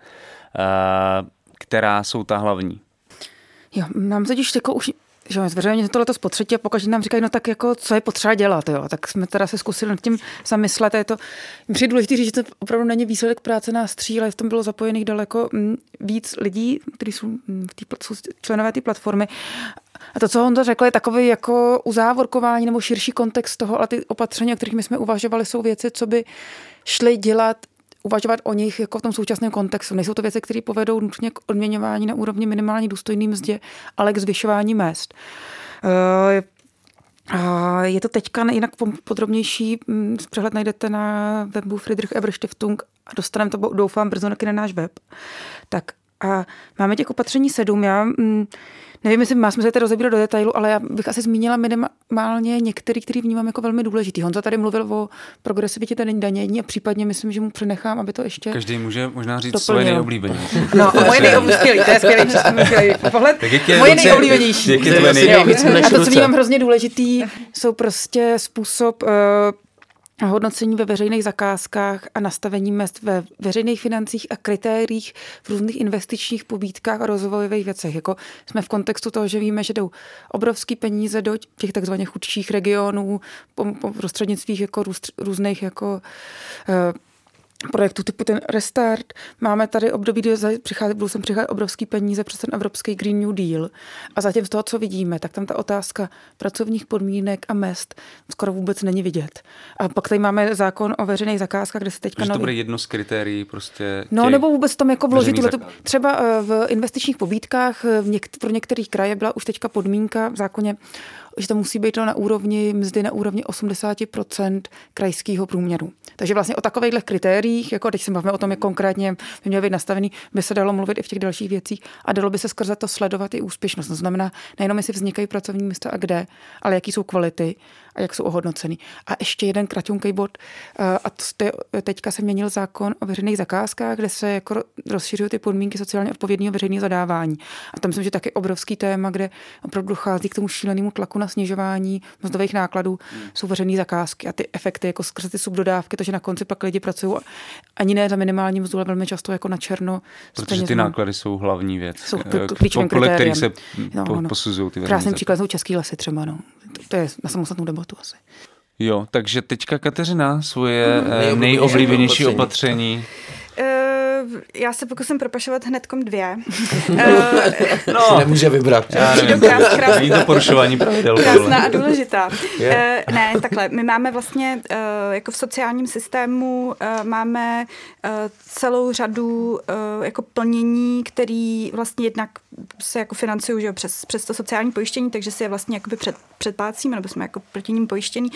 Eh, která jsou ta hlavní? Jo, mám totiž jako už že zveřejně to letos po třetí a pokaždé nám říkají, no tak jako, co je potřeba dělat, jo. Tak jsme teda se zkusili nad tím zamyslet. Je to, přijde důležité říct, že to opravdu není výsledek práce na stří, ale v tom bylo zapojených daleko mm, víc lidí, kteří jsou, mm, v tý, jsou členové té platformy. A to, co on to řekl, je takový jako uzávorkování nebo širší kontext toho, ale ty opatření, o kterých my jsme uvažovali, jsou věci, co by šly dělat uvažovat o nich jako v tom současném kontextu. Nejsou to věci, které povedou nutně k odměňování na úrovni minimální důstojný mzdě, ale k zvyšování mest. Eh, je to teďka jinak podrobnější mm, přehled najdete na webu Friedrich Eber Stiftung a dostaneme to, doufám, brzo na náš web. Tak a máme těch opatření sedm. Já mm, Nevím, jestli má smysl to rozebírat do detailu, ale já bych asi zmínila minimálně některý, který vnímám jako velmi důležitý. Honza tady mluvil o progresivitě ten danění a případně myslím, že mu přenechám, aby to ještě. Každý může možná říct doplnil. svoje nejoblíbenější. No, a moje nejoblíbenější, to je skvělý, pohled. moje nejoblíbenější. Nejoblíbenější? A to, co vnímám hrozně důležitý, jsou prostě způsob uh, hodnocení ve veřejných zakázkách a nastavení mest ve veřejných financích a kritériích v různých investičních pobídkách a rozvojových věcech. Jako jsme v kontextu toho, že víme, že jdou obrovský peníze do těch takzvaně chudších regionů prostřednictvích jako růz, různých jako uh, projektů typu ten Restart. Máme tady období, kdy přichází, budou sem přicházet obrovský peníze přes ten evropský Green New Deal. A zatím z toho, co vidíme, tak tam ta otázka pracovních podmínek a mest skoro vůbec není vidět. A pak tady máme zákon o veřejných zakázkách, kde se teďka... Že to bude jedno z kritérií prostě No nebo vůbec tam jako vložit tuhle, třeba eh, v investičních pobídkách eh, v něk- pro některých kraje byla už teďka podmínka v zákoně že to musí být na úrovni mzdy na úrovni 80% krajského průměru. Takže vlastně o takovýchhle kritériích, jako teď se bavíme o tom, jak konkrétně by měly být nastavený, by se dalo mluvit i v těch dalších věcích a dalo by se skrze to sledovat i úspěšnost. To znamená, nejenom jestli vznikají pracovní místa a kde, ale jaký jsou kvality a jak jsou ohodnoceny. A ještě jeden kratunký bod, eh, a to teďka se měnil zákon o veřejných zakázkách, kde se jako rozšiřují ty podmínky sociálně odpovědného veřejného zadávání. A tam myslím, že taky obrovský téma, kde opravdu dochází k tomu šílenému tlaku na snižování mzdových nákladů, hmm. jsou veřejné zakázky a ty efekty jako skrze ty subdodávky, to, že na konci pak lidi pracují ani ne za minimální mzdu, ale velmi často jako na černo. Protože ty náklady jsou hlavní věc. Jsou klíčovým kritériem. se no, no. posuzují ty Krásný příklad jsou český lesy třeba. No. To, to je na samostatnou debatu asi. Jo, takže teďka Kateřina svoje Mhm. eh, Nejoblíbenější nejoblíbenější opatření. opatření. Eh, já se pokusím propašovat hnedkom dvě. Eh, No. Si nemůže vybrat. Já nevím, Krás- krás- není to porušování pravidel. Krásná a důležitá. Je. Uh, ne, takhle. My máme vlastně uh, jako v sociálním systému uh, máme uh, celou řadu uh, jako plnění, který vlastně jednak se jako financují že jo, přes, přes to sociální pojištění, takže si je vlastně jakoby před, předplácíme, nebo jsme jako proti ním pojištění.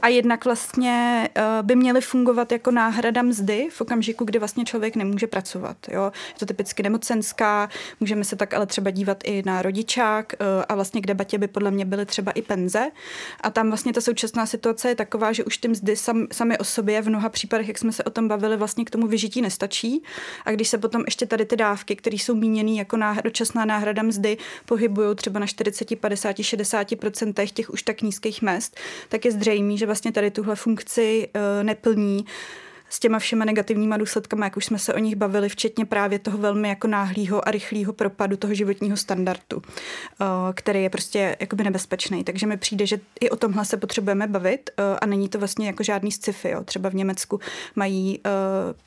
A jednak vlastně uh, by měly fungovat jako náhrada mzdy v okamžiku, kdy vlastně člověk nemůže pracovat. Jo? Je to typicky nemocenská, můžeme se tak ale třeba dívat i na rodičák uh, a vlastně k debatě by podle mě byly třeba i penze. A tam vlastně ta současná situace je taková, že už ty mzdy sam, sami o sobě v mnoha případech, jak jsme se o tom bavili, vlastně k tomu vyžití nestačí. A když se potom ještě tady ty dávky, které jsou míněné jako náhrada, dočasná náhrada mzdy, pohybují třeba na 40, 50, 60% těch už tak nízkých mest, tak je zřejmé, že vlastně tady tuhle funkci uh, neplní s těma všema negativníma důsledkama, jak už jsme se o nich bavili, včetně právě toho velmi jako náhlého a rychlého propadu toho životního standardu, eh, který je prostě jakoby nebezpečný. Takže mi přijde, že i o tomhle se potřebujeme bavit eh, a není to vlastně jako žádný sci-fi. Jo. Třeba v Německu mají eh,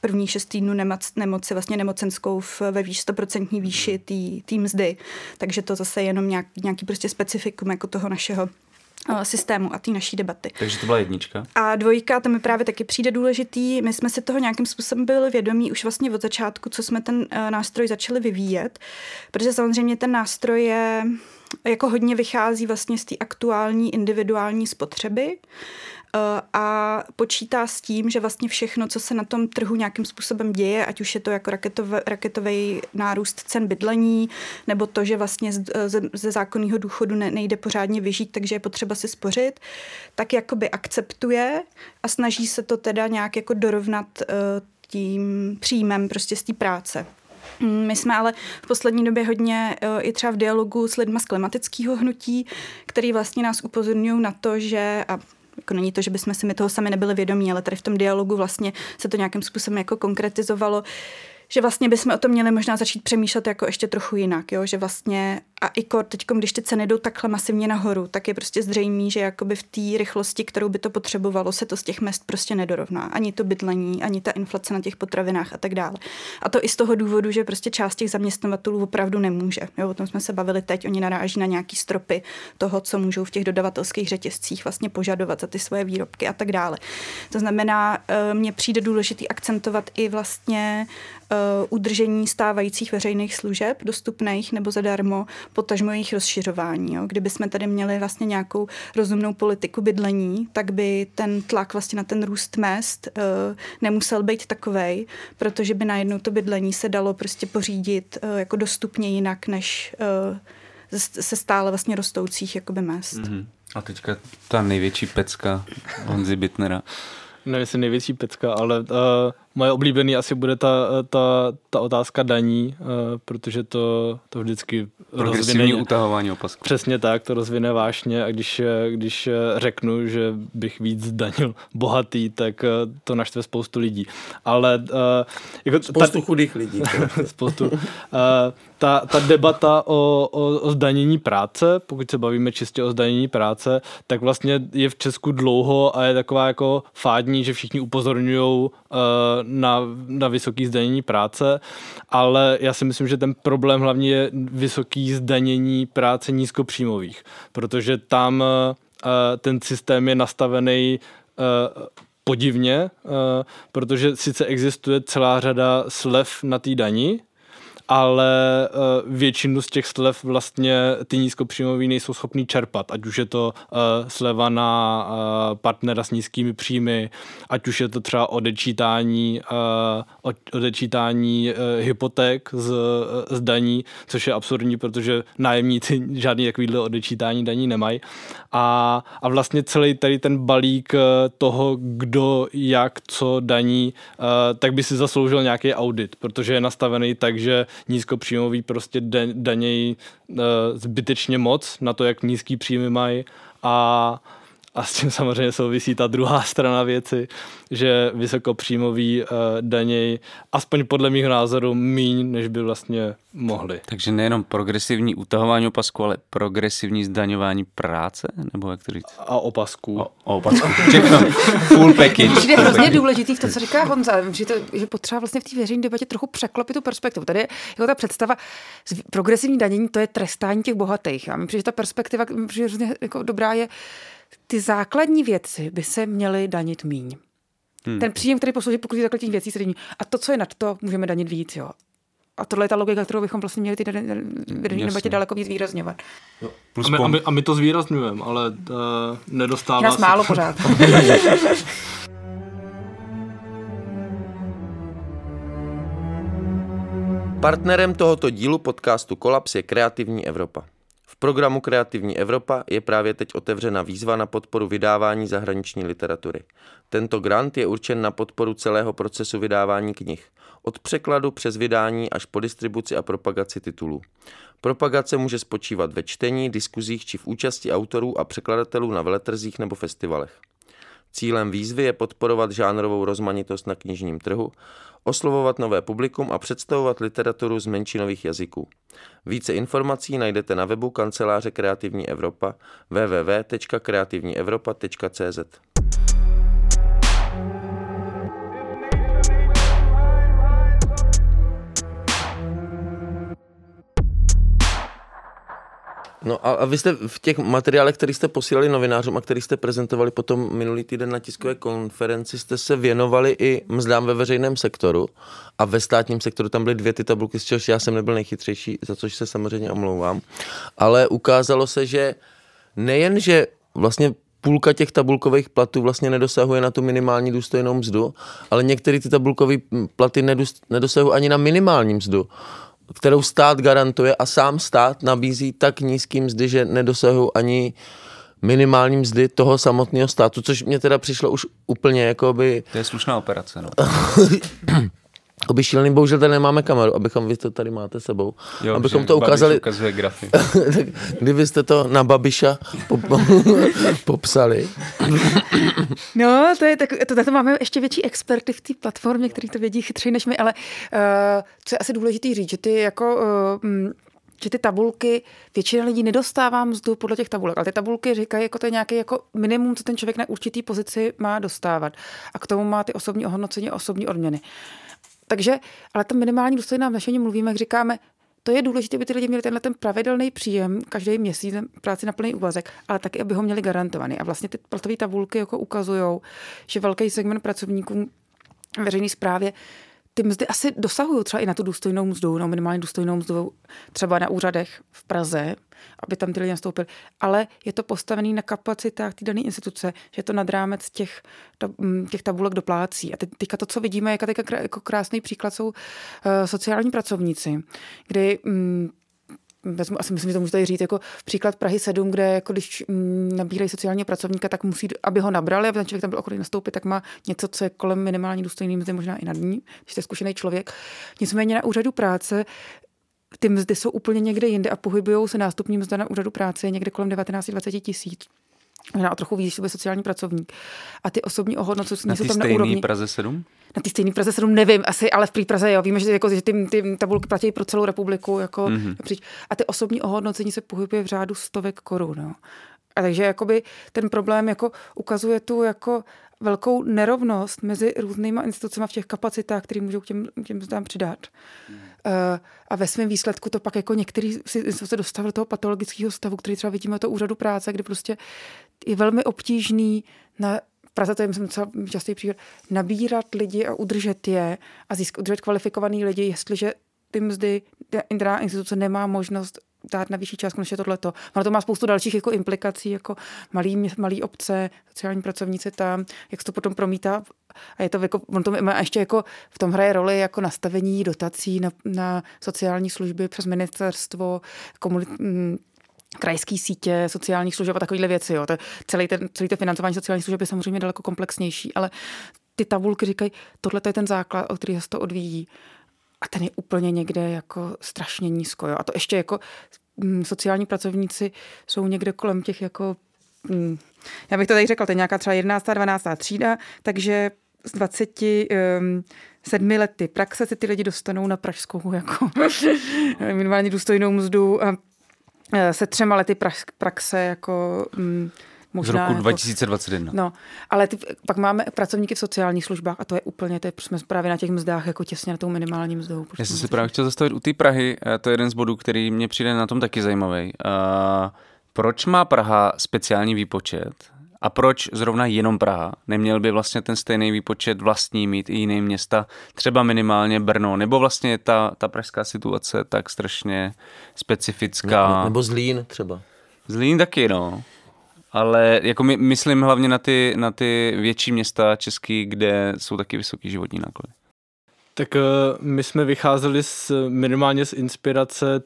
první šest týdnů nemoc, nemoci, vlastně nemocenskou v, ve výš 100% výši té mzdy. Takže to zase je jenom nějak, nějaký prostě specifikum jako toho našeho eh, systému a té naší debaty. Takže to byla jednička. A dvojka, to mi právě taky přijde důležitý. My jsme si toho nějakým způsobem byli vědomí už vlastně od začátku, co jsme ten uh, nástroj začali vyvíjet, protože samozřejmě ten nástroj je jako hodně vychází vlastně z té aktuální individuální spotřeby a počítá s tím, že vlastně všechno, co se na tom trhu nějakým způsobem děje, ať už je to jako raketové, raketový nárůst cen bydlení, nebo to, že vlastně ze, ze zákonného důchodu ne, nejde pořádně vyžít, takže je potřeba si spořit, tak jakoby akceptuje a snaží se to teda nějak jako dorovnat tím příjmem prostě z té práce. My jsme ale v poslední době hodně i třeba v dialogu s lidmi z klimatického hnutí, který vlastně nás upozorňují na to, že a jako není to, že bychom si my toho sami nebyli vědomí, ale tady v tom dialogu vlastně se to nějakým způsobem jako konkretizovalo, že vlastně bychom o tom měli možná začít přemýšlet jako ještě trochu jinak, jo? že vlastně a i kor, teď, když ty ceny jdou takhle masivně nahoru, tak je prostě zřejmý, že jakoby v té rychlosti, kterou by to potřebovalo, se to z těch mest prostě nedorovná. Ani to bydlení, ani ta inflace na těch potravinách a tak dále. A to i z toho důvodu, že prostě část těch zaměstnavatelů opravdu nemůže. Jo? O tom jsme se bavili teď, oni naráží na nějaký stropy toho, co můžou v těch dodavatelských řetězcích vlastně požadovat za ty svoje výrobky a tak dále. To znamená, mně přijde důležitý akcentovat i vlastně udržení stávajících veřejných služeb dostupných nebo zadarmo, potažmo jejich rozšiřování. Jo. Kdyby jsme tady měli vlastně nějakou rozumnou politiku bydlení, tak by ten tlak vlastně na ten růst mest uh, nemusel být takovej, protože by najednou to bydlení se dalo prostě pořídit uh, jako dostupně jinak, než se stále vlastně rostoucích jakoby mest. Mm-hmm. A teďka ta největší pecka Honzy Bitnera. Nevím, jestli největší pecka, ale uh, moje oblíbený asi bude ta, ta, ta otázka daní, uh, protože to, to vždycky rozvine... utahování opasku. Přesně tak, to rozvine vášně a když, když řeknu, že bych víc zdanil bohatý, tak to naštve spoustu lidí. Ale jako spoustu ta, chudých lidí. spoustu. Ta, ta debata o, o, o zdanění práce, pokud se bavíme čistě o zdanění práce, tak vlastně je v Česku dlouho a je taková jako fádní, že všichni upozorňují na, na vysoký zdanění práce, ale já si myslím, že ten problém hlavně je vysoký zdanění práce nízkopříjmových, protože tam uh, ten systém je nastavený uh, podivně, uh, protože sice existuje celá řada slev na té dani, ale uh, většinu z těch slev vlastně ty nízkopříjmoví nejsou schopní čerpat, ať už je to uh, sleva na uh, partnera s nízkými příjmy, ať už je to třeba odečítání, odečítání hypoték z, z daní, což je absurdní, protože nájemníci žádný takovýhle odečítání daní nemají. A, a vlastně celý tady ten balík toho, kdo jak co daní, tak by si zasloužil nějaký audit, protože je nastavený tak, že nízkopříjmový prostě danějí uh, zbytečně moc na to, jak nízký příjmy mají. A a s tím samozřejmě souvisí ta druhá strana věci, že vysokopříjmový uh, daněj, aspoň podle mých názorů, míň, než by vlastně mohli. Takže nejenom progresivní utahování opasku, ale progresivní zdaňování práce, nebo jak to říct? A opasků. O, o opasku. Všechno. Full package. Přijde hrozně důležitý v to, co říká Honza, že, to, že potřeba vlastně v té veřejné debatě trochu překlopit tu perspektivu. Tady je jako ta představa, progresivní danění, to je trestání těch bohatých. A mi přijde, že ta perspektiva přijde hrozně jako dobrá je, ty základní věci by se měly danit míň. Hmm. Ten příjem, který poslouží pokud základních věcí, se daní. A to, co je nad to, můžeme danit víc. Jo. A tohle je ta logika, kterou bychom vlastně měli ty veřejné debatě daleko víc výrazňovat. No. A, my, a, my, a my to zvýrazňujeme, ale uh, nedostává Nás se... málo pořád. Partnerem tohoto dílu podcastu Kolaps je Kreativní Evropa programu Kreativní Evropa je právě teď otevřena výzva na podporu vydávání zahraniční literatury. Tento grant je určen na podporu celého procesu vydávání knih. Od překladu přes vydání až po distribuci a propagaci titulů. Propagace může spočívat ve čtení, diskuzích či v účasti autorů a překladatelů na veletrzích nebo festivalech. Cílem výzvy je podporovat žánrovou rozmanitost na knižním trhu, oslovovat nové publikum a představovat literaturu z menšinových jazyků. Více informací najdete na webu kanceláře Kreativní Evropa www.kreativnievropa.cz. No a, a vy jste v těch materiálech, které jste posílali novinářům a který jste prezentovali potom minulý týden na tiskové konferenci, jste se věnovali i mzdám ve veřejném sektoru a ve státním sektoru. Tam byly dvě ty tabulky, z čehož já jsem nebyl nejchytřejší, za což se samozřejmě omlouvám, ale ukázalo se, že nejen, že vlastně půlka těch tabulkových platů vlastně nedosahuje na tu minimální důstojnou mzdu, ale některé ty tabulkové platy nedosahují ani na minimální mzdu kterou stát garantuje a sám stát nabízí tak nízký mzdy, že nedosahují ani minimální mzdy toho samotného státu, což mě teda přišlo už úplně jako by... To je slušná operace, no. Jakoby šílený, bohužel tady nemáme kameru, abychom, vy to tady máte sebou, jo, abychom to ukázali. ukazuje grafy. Kdybyste to na Babiša popsali. no, to je tak, to, to máme ještě větší experty v té platformě, který to vědí chytřeji než my, ale uh, co je asi důležité říct, že ty jako uh, že ty tabulky, většina lidí nedostává mzdu podle těch tabulek, ale ty tabulky říkají, jako to je nějaký jako minimum, co ten člověk na určitý pozici má dostávat. A k tomu má ty osobní ohodnocení a osobní odměny. Takže, ale to minimální důstojná vnešení mluvíme, jak říkáme, to je důležité, aby ty lidi měli tenhle ten pravidelný příjem každý měsíc práci na plný úvazek, ale taky, aby ho měli garantovaný. A vlastně ty platové tabulky jako ukazují, že velký segment pracovníků veřejné správě ty mzdy asi dosahují třeba i na tu důstojnou mzdu, no minimálně důstojnou mzdu třeba na úřadech v Praze, aby tam ty lidi nastoupili. Ale je to postavené na kapacitách té dané instituce, že je to nad rámec těch, mm, těch tabulek doplácí. A teď, teďka to, co vidíme, jako, jako krásný příklad jsou uh, sociální pracovníci, kdy um, vezmu, asi myslím, že to můžu tady říct, jako příklad Prahy 7, kde jako když mm, nabírají sociálního pracovníka, tak musí, aby ho nabrali, aby ten člověk tam byl ochotný nastoupit, tak má něco, co je kolem minimální důstojný mzdy, možná i nad ní, když jste zkušený člověk. Nicméně na úřadu práce ty mzdy jsou úplně někde jinde a pohybují se nástupní mzda na úřadu práce někde kolem 19-20 tisíc možná o trochu víc, že sociální pracovník. A ty osobní ohodnocení jsou tam na úrovni. Praze 7? Na té stejné Praze 7 nevím, asi, ale v Praze jo. Víme, že, jako, že ty, ty tabulky platí pro celou republiku. Jako, mm-hmm. A ty osobní ohodnocení se pohybuje v řádu stovek korun. No. A takže jakoby ten problém jako ukazuje tu jako velkou nerovnost mezi různýma institucemi v těch kapacitách, které můžou k těm, těm zdám přidat. Mm. Uh, a ve svém výsledku to pak jako některý si se dostal do toho patologického stavu, který třeba vidíme to úřadu práce, kdy prostě je velmi obtížný na Praze to je, myslím, docela častý příklad, nabírat lidi a udržet je a získat, udržet kvalifikovaný lidi, jestliže ty mzdy, ta instituce nemá možnost dát na vyšší částku, než je tohleto. Ono to má spoustu dalších jako implikací, jako malý, malý obce, sociální pracovníci tam, jak se to potom promítá. A je to jako, on to má ještě jako, v tom hraje roli jako nastavení dotací na, na sociální služby přes ministerstvo, komunit, mm, krajské sítě sociálních služeb a takovéhle věci. Jo. To, celý, ten, celý to financování sociálních služeb je samozřejmě daleko komplexnější, ale ty tabulky říkají, tohle je ten základ, o který se to odvíjí a ten je úplně někde jako strašně nízko. Jo. A to ještě jako mm, sociální pracovníci jsou někde kolem těch jako hm, já bych to tady řekla, to je nějaká třeba 11. 12. třída, takže z 20 um, sedmi lety praxe se ty lidi dostanou na pražskou jako minimálně důstojnou mzdu a se třema lety praxe jako um, Možná z roku jako, 2021. No, ale ty, pak máme pracovníky v sociálních službách a to je úplně, to je, jsme právě na těch mzdách jako těsně na tou minimální mzdou. Já jsem si právě chtěl zastavit u té Prahy, to je jeden z bodů, který mě přijde na tom taky zajímavý. Uh, proč má Praha speciální výpočet a proč zrovna jenom Praha? Neměl by vlastně ten stejný výpočet vlastní mít i jiné města, třeba minimálně Brno, nebo vlastně ta, ta pražská situace tak strašně specifická? Ne, nebo Zlín třeba. Zlín taky, no. Ale jako my, myslím hlavně na ty, na ty větší města český, kde jsou taky vysoký životní náklady. Tak eh, my jsme vycházeli z, minimálně z inspirace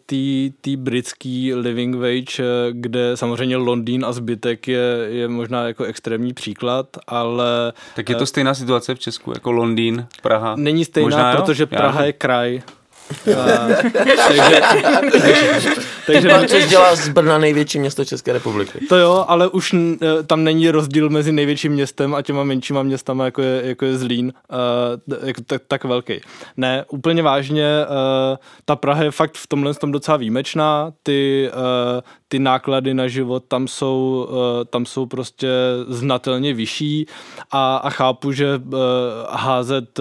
té britské living wage, eh, kde samozřejmě Londýn a zbytek je, je možná jako extrémní příklad, ale... Tak je to eh, stejná situace v Česku, jako Londýn, Praha? Není stejná, možná, protože Praha Já. je kraj takže, takže, takže dělá z Brna největší město České republiky. To jo, ale už e, tam není rozdíl mezi největším městem a těma menšíma městama, jako je, jako je Zlín, uh, jako tak, tak velký. Ne, úplně vážně, uh, ta Praha je fakt v tomhle tom docela výjimečná, ty, uh, ty náklady na život tam jsou, uh, tam jsou prostě znatelně vyšší a, a chápu, že uh, házet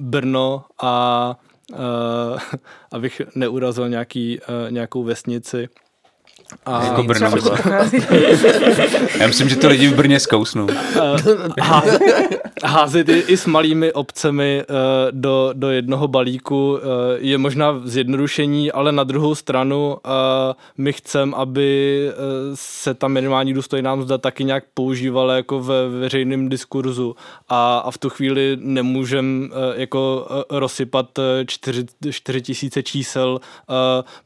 Brno a abych neurazil nějaký, uh, nějakou vesnici. A jako Brno Já myslím, že to lidi v Brně zkousnou. házet, házet i, i s malými obcemi uh, do, do jednoho balíku uh, je možná zjednodušení, ale na druhou stranu uh, my chceme, aby uh, se ta minimální důstojná mzda taky nějak používala jako ve veřejném diskurzu. A, a v tu chvíli nemůžeme uh, jako uh, rozsypat uh, 4, tisíce čísel uh,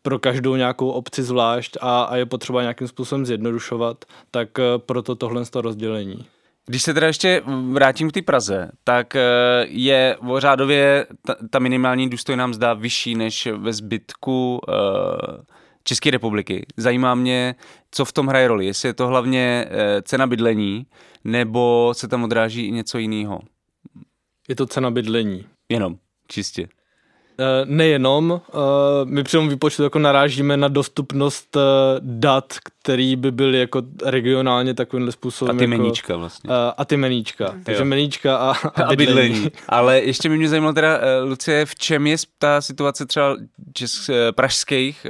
pro každou nějakou obci zvlášť a, a je potřeba nějakým způsobem zjednodušovat, tak eh, proto tohle z toho rozdělení. Když se teda ještě vrátím k té Praze, tak eh, je řádově ta, ta minimální důstojná mzda vyšší než ve zbytku uh, České republiky. Zajímá mě, co v tom hraje roli. Jestli je to hlavně cena bydlení, nebo se tam odráží i něco jiného. Je to cena bydlení. Jenom, čistě. Eh, nejenom, eh, my při tom výpočtu jako narážíme na dostupnost eh, dat, který by byly jako regionálně takovýmhle způsobem. A ty jako, meníčka vlastně. A ty meníčka. Hmm. Takže meníčka a, a, a bydlení. bydlení. Ale ještě by mě zajímalo teda, Lucie, v čem je ta situace třeba česk, pražských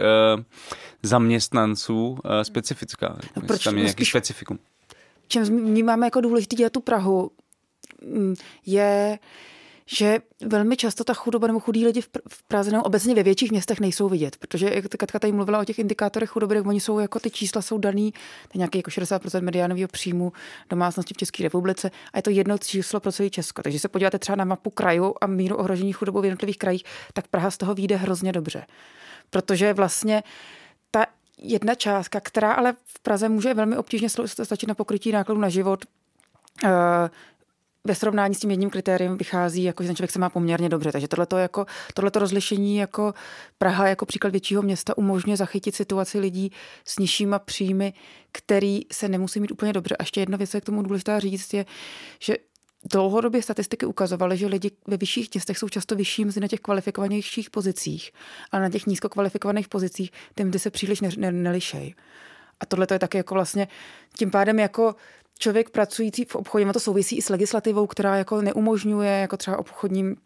zaměstnanců specifická? No, proč tam je nějaký specifikum? Čem vnímáme jako důležitý dělat tu Prahu, mm, je že velmi často ta chudoba nebo chudí lidi v Praze nebo obecně ve větších městech nejsou vidět, protože jak Katka tady mluvila o těch indikátorech chudoby, tak oni jsou jako ty čísla jsou daný, to je nějaký jako 60% mediánového příjmu domácnosti v České republice a je to jedno číslo pro celý Česko. Takže se podíváte třeba na mapu krajů a míru ohrožení chudobou v jednotlivých krajích, tak Praha z toho vyjde hrozně dobře. Protože vlastně ta jedna částka, která ale v Praze může velmi obtížně stačit na pokrytí nákladů na život, eh, ve srovnání s tím jedním kritériem vychází, jako, že ten člověk se má poměrně dobře. Takže tohleto, jako, tohleto rozlišení jako Praha jako příklad většího města umožňuje zachytit situaci lidí s nižšíma příjmy, který se nemusí mít úplně dobře. A ještě jedna věc, jak k tomu důležitá říct, je, že dlouhodobě statistiky ukazovaly, že lidi ve vyšších městech jsou často vyšší mezi na těch kvalifikovanějších pozicích, ale na těch nízkokvalifikovaných pozicích ty mzdy se příliš ne, ne, nelišejí. A tohle je taky jako vlastně tím pádem jako člověk pracující v obchodě, to souvisí i s legislativou, která jako neumožňuje jako třeba obchodním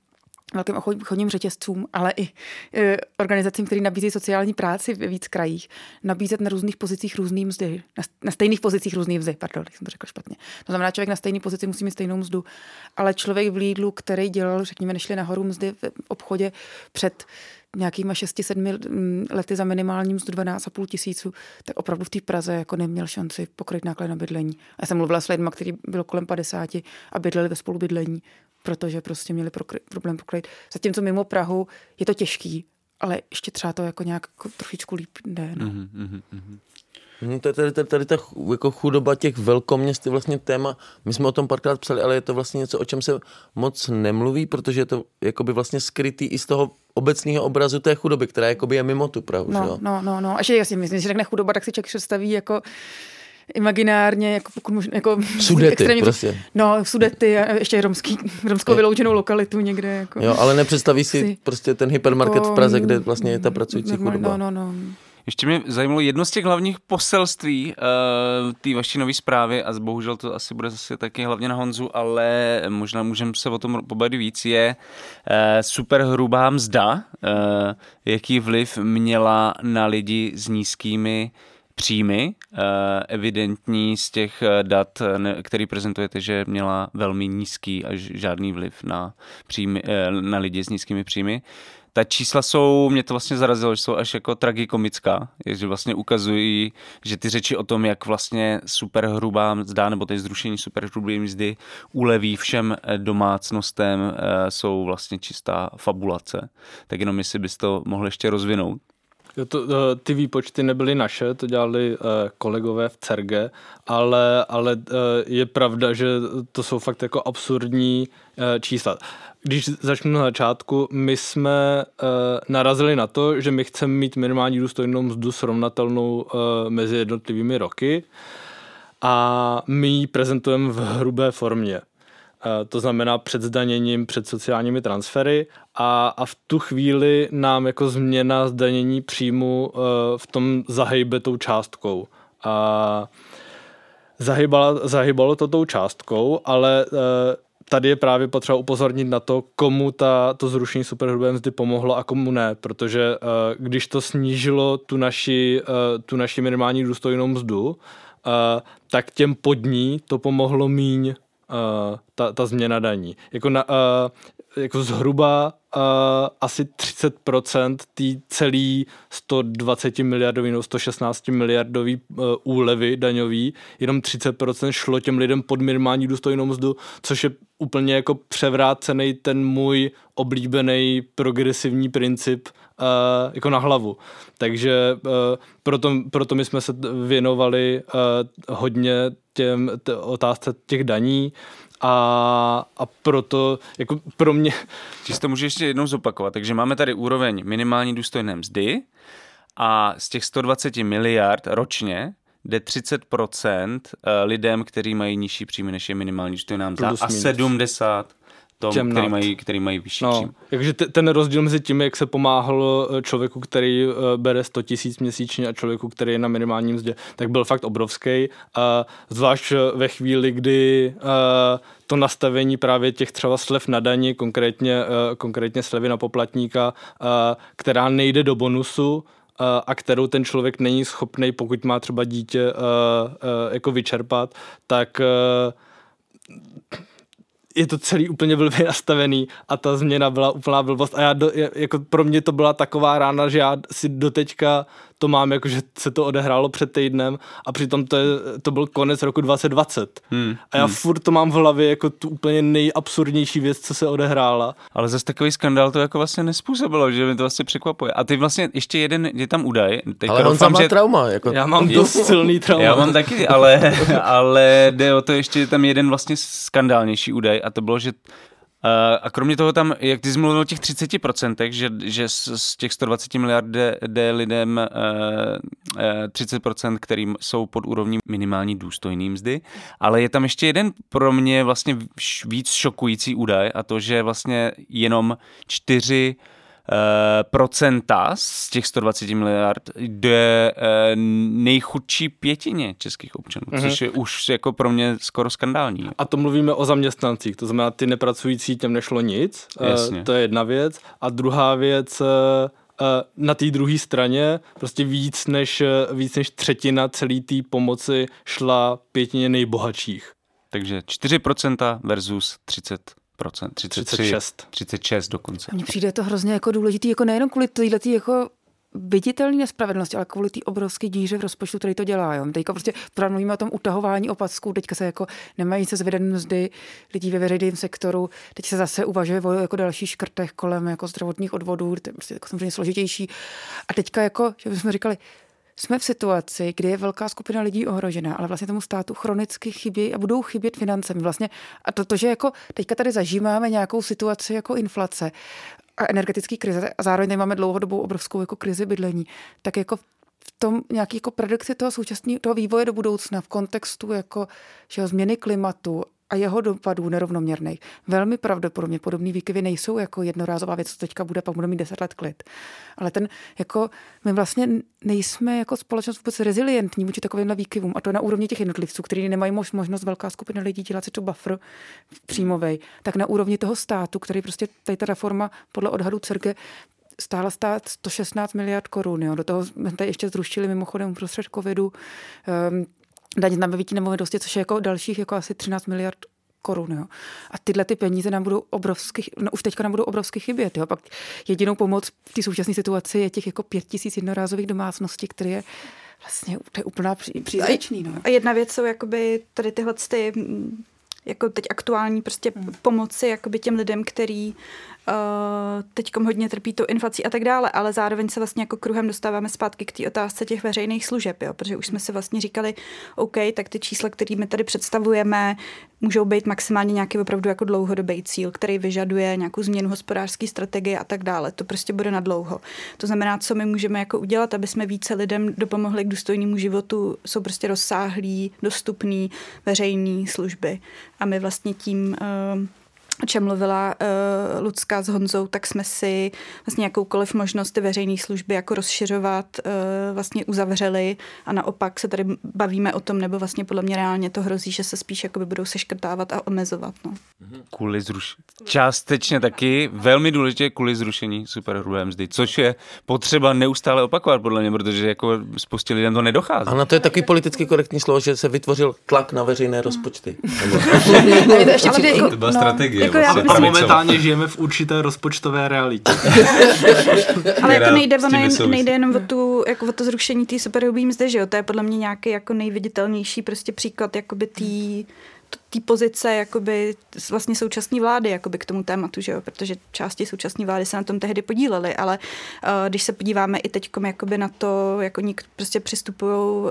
velkým obchodním řetězcům, ale i e, organizacím, které nabízí sociální práci ve víc krajích, nabízet na různých pozicích různý mzdy, na, stejných pozicích různý mzdy, pardon, jsem to řekl špatně. To znamená, člověk na stejné pozici musí mít stejnou mzdu, ale člověk v Lidlu, který dělal, řekněme, nešli nahoru mzdy v obchodě před nějakýma 6-7 lety za minimální mzdu 12,5 tisíců, tak opravdu v té Praze jako neměl šanci pokryt náklad na bydlení. Já jsem mluvila s lidmi, kteří bylo kolem 50 a bydleli ve spolubydlení, protože prostě měli prokry, problém pokryt. Zatímco mimo Prahu je to těžký, ale ještě třeba to jako nějak trošičku líp jde. No. Mm-hmm, mm-hmm. No, tady, tady, tady ta jako chudoba těch velkoměst je vlastně téma, my jsme o tom párkrát psali, ale je to vlastně něco, o čem se moc nemluví, protože je to jakoby vlastně skrytý i z toho obecného obrazu té chudoby, která jakoby je mimo tu Prahu. No, no, no, no. A že jasně, myslím, že řekne chudoba, tak si člověk představí jako imaginárně, jako pokud možná, jako Sudety extrémně, prostě. No, sudety a ještě romský, romskou vyloučenou lokalitu někde. Jako, Jo, ale nepředstaví si si- prostě ten hypermarket v Praze, kde vlastně je ta pracující normálně- chudoba. No, no, no. Ještě mě zajímalo jedno z těch hlavních poselství uh, té vaší nové zprávy a bohužel to asi bude zase taky hlavně na Honzu, ale možná můžeme se o tom pobavit víc, je uh, super hrubá mzda, uh, jaký vliv měla na lidi s nízkými příjmy. Uh, evidentní z těch eh, dat, eh, který prezentujete, že měla velmi nízký až žádný vliv na, příjmy, eh, na lidi s nízkými příjmy. Ta čísla jsou, mě to vlastně zarazilo, že jsou až jako tragikomická, že vlastně ukazují, že ty řeči o tom, jak vlastně super hrubá mzda nebo ty zrušení super hrubé mzdy uleví všem eh, domácnostem, eh, jsou vlastně čistá fabulace. Tak jenom jestli bys to mohl ještě rozvinout. Jo, to, eh, ty výpočty nebyly naše, to dělali kolegové v CERGE, ale, ale je pravda, že to jsou fakt jako absurdní čísla. Když začnu na začátku, my jsme eh, narazili na to, že my chceme mít minimální důstojnou mzdu srovnatelnou eh, mezi jednotlivými roky a my ji prezentujeme v hrubé formě. Eh, To znamená před zdaněním, před sociálními transfery a, a v tu chvíli nám jako změna zdanění příjmu eh, v tom zahejbe tou částkou. A zahybala, zahybalo to tou částkou, ale eh, tady je právě potřeba upozornit na to, komu ta, to zrušení superhrubé mzdy pomohlo a komu ne, protože eh, když to snížilo tu naši, eh, tu naši minimální důstojnou mzdu, eh, tak těm pod ní to pomohlo míň eh, ta, ta změna daní. Jako, na, eh, jako zhruba uh, asi 30% té celý 120 miliardový nebo 116 miliardový uh, úlevy daňový, jenom 30% šlo těm lidem pod minimální důstojnou mzdu, což je úplně jako převrácený ten můj oblíbený progresivní princip uh, jako na hlavu. Takže uh, proto, proto my jsme se věnovali uh, hodně těm t- otázce těch daní a, a proto jako pro mě... Či to můžeš ještě jednou zopakovat. Takže máme tady úroveň minimální důstojné mzdy a z těch 120 miliard ročně jde 30% lidem, kteří mají nižší příjmy než je minimální důstojná mzda a minus. 70 tom, Těm který nad. mají, který mají vyšší No, příjem. takže te- ten rozdíl mezi tím, jak se pomáhalo eh, člověku, který eh, bere 100 tisíc měsíčně a člověku, který je na minimálním mzdě, tak byl fakt obrovský. A zvlášť eh, ve chvíli, kdy to nastavení právě těch třeba slev na daní, konkrétně, konkrétně slevy na poplatníka, která nejde do bonusu, a kterou ten člověk není schopný, pokud má třeba dítě, jako vyčerpat, tak je to celý úplně blbě nastavený a ta změna byla úplná blbost. A já do, jako pro mě to byla taková rána, že já si doteďka to mám, jako že se to odehrálo před týdnem a přitom to, je, to byl konec roku 2020. Hmm, A já furt to mám v hlavě jako tu úplně nejabsurdnější věc, co se odehrála. Ale zase takový skandál to jako vlastně nespůsobilo, že mi to vlastně překvapuje. A ty vlastně ještě jeden, je tam údaj. Teďka Ale on doufám, má že... trauma. Jako... Já mám dost silný trauma. Já mám taky, ale, ale jde o to ještě je tam jeden vlastně skandálnější údaj a to bylo, že a kromě toho tam, jak ty jsi mluvil o těch 30%, že, že z, těch 120 miliard jde, lidem uh, uh, 30%, kterým jsou pod úrovní minimální důstojný mzdy, ale je tam ještě jeden pro mě vlastně víc šokující údaj a to, že vlastně jenom 4 eh, procenta z těch 120 miliard jde eh, nejchudší pětině českých občanů, Mhm. což je už jako pro mě skoro skandální. A to mluvíme o zaměstnancích, to znamená, ty nepracující těm nešlo nic, eh, Jasně. to je jedna věc. A druhá věc, eh, eh, na té druhé straně prostě víc než, eh, víc než třetina celé té pomoci šla pětině nejbohatších. Takže 4% versus 30%, 33, 36. 36 dokonce. Mně přijde to hrozně jako důležitý, jako nejenom kvůli této jako viditelné nespravedlnosti, ale kvůli té obrovské díře v rozpočtu, který to dělá. Jo. Teďka prostě právě mluvíme o tom utahování opasků, teďka se jako nemají se zvedené mzdy lidí ve veřejném sektoru, teď se zase uvažuje o jako dalších škrtech kolem jako zdravotních odvodů, to je prostě jako samozřejmě složitější. A teďka jako, že bychom říkali, jsme v situaci, kdy je velká skupina lidí ohrožená, ale vlastně tomu státu chronicky chybí a budou chybět finance. Vlastně, a to, to, že jako teďka tady zažíváme nějakou situaci jako inflace a energetický krize a zároveň tady máme dlouhodobou obrovskou jako krizi bydlení, tak jako v tom nějaký jako predikci toho současného toho vývoje do budoucna v kontextu jako že změny klimatu a jeho dopadů nerovnoměrných. Velmi pravděpodobně podobné výkyvy nejsou jako jednorázová věc, co teďka bude, pak bude mít 10 let klid. Ale ten, jako, my vlastně nejsme jako společnost vůbec rezilientní vůči takovýmhle výkyvům. A to na úrovni těch jednotlivců, kteří nemají možnost velká skupina lidí dělat si to buffer příjmovej, tak na úrovni toho státu, který prostě tady ta reforma podle odhadu CERGE stála stát 116 miliard korun. Jo. Do toho jsme tady ještě zrušili mimochodem prostřed covidu um, daň z nabavití nemovitosti, což je jako dalších jako asi 13 miliard korun. Jo. A tyhle ty peníze nám budou obrovsky, no už teďka nám budou obrovsky chybět. Jo. Pak jedinou pomoc v té současné situaci je těch jako pět tisíc jednorázových domácností, které je vlastně to je úplná pří, přízračný. No. A jedna věc jsou jakoby tady tyhle ty jako teď aktuální prostě hmm. pomoci jakoby těm lidem, který uh, teď hodně trpí tou inflací a tak dále, ale zároveň se vlastně jako kruhem dostáváme zpátky k té otázce těch veřejných služeb, jo, protože už jsme si vlastně říkali, OK, tak ty čísla, které my tady představujeme, můžou být maximálně nějaký opravdu jako dlouhodobý cíl, který vyžaduje nějakou změnu hospodářské strategie a tak dále. To prostě bude na dlouho. To znamená, co my můžeme jako udělat, aby jsme více lidem dopomohli k důstojnému životu, jsou prostě rozsáhlý, dostupný veřejné služby. A my vlastně tím uh, o čem mluvila uh, Lucka s Honzou, tak jsme si vlastně jakoukoliv možnost ty veřejné služby jako rozšiřovat uh, vlastně uzavřeli a naopak se tady bavíme o tom, nebo vlastně podle mě reálně to hrozí, že se spíš jakoby budou seškrtávat a omezovat. No. Kvůli zrušení. Částečně taky, velmi důležité kvůli zrušení superhrubé mzdy, což je potřeba neustále opakovat podle mě, protože jako spoustě lidem to nedochází. Ano, to je takový politicky korektní slovo, že se vytvořil tlak na veřejné rozpočty. to byla strategie jako já myslím... momentálně žijeme v určité rozpočtové realitě. Ale jako nejde, ono, nejde jenom o, tu, jako o to zrušení té superhrubé mzdy, že jo? To je podle mě nějaký jako nejviditelnější prostě příklad jakoby tý, té pozice jakoby vlastně současné vlády jakoby k tomu tématu, že jo? protože části současné vlády se na tom tehdy podílely, ale uh, když se podíváme i teď jakoby na to, jak oni prostě přistupují uh,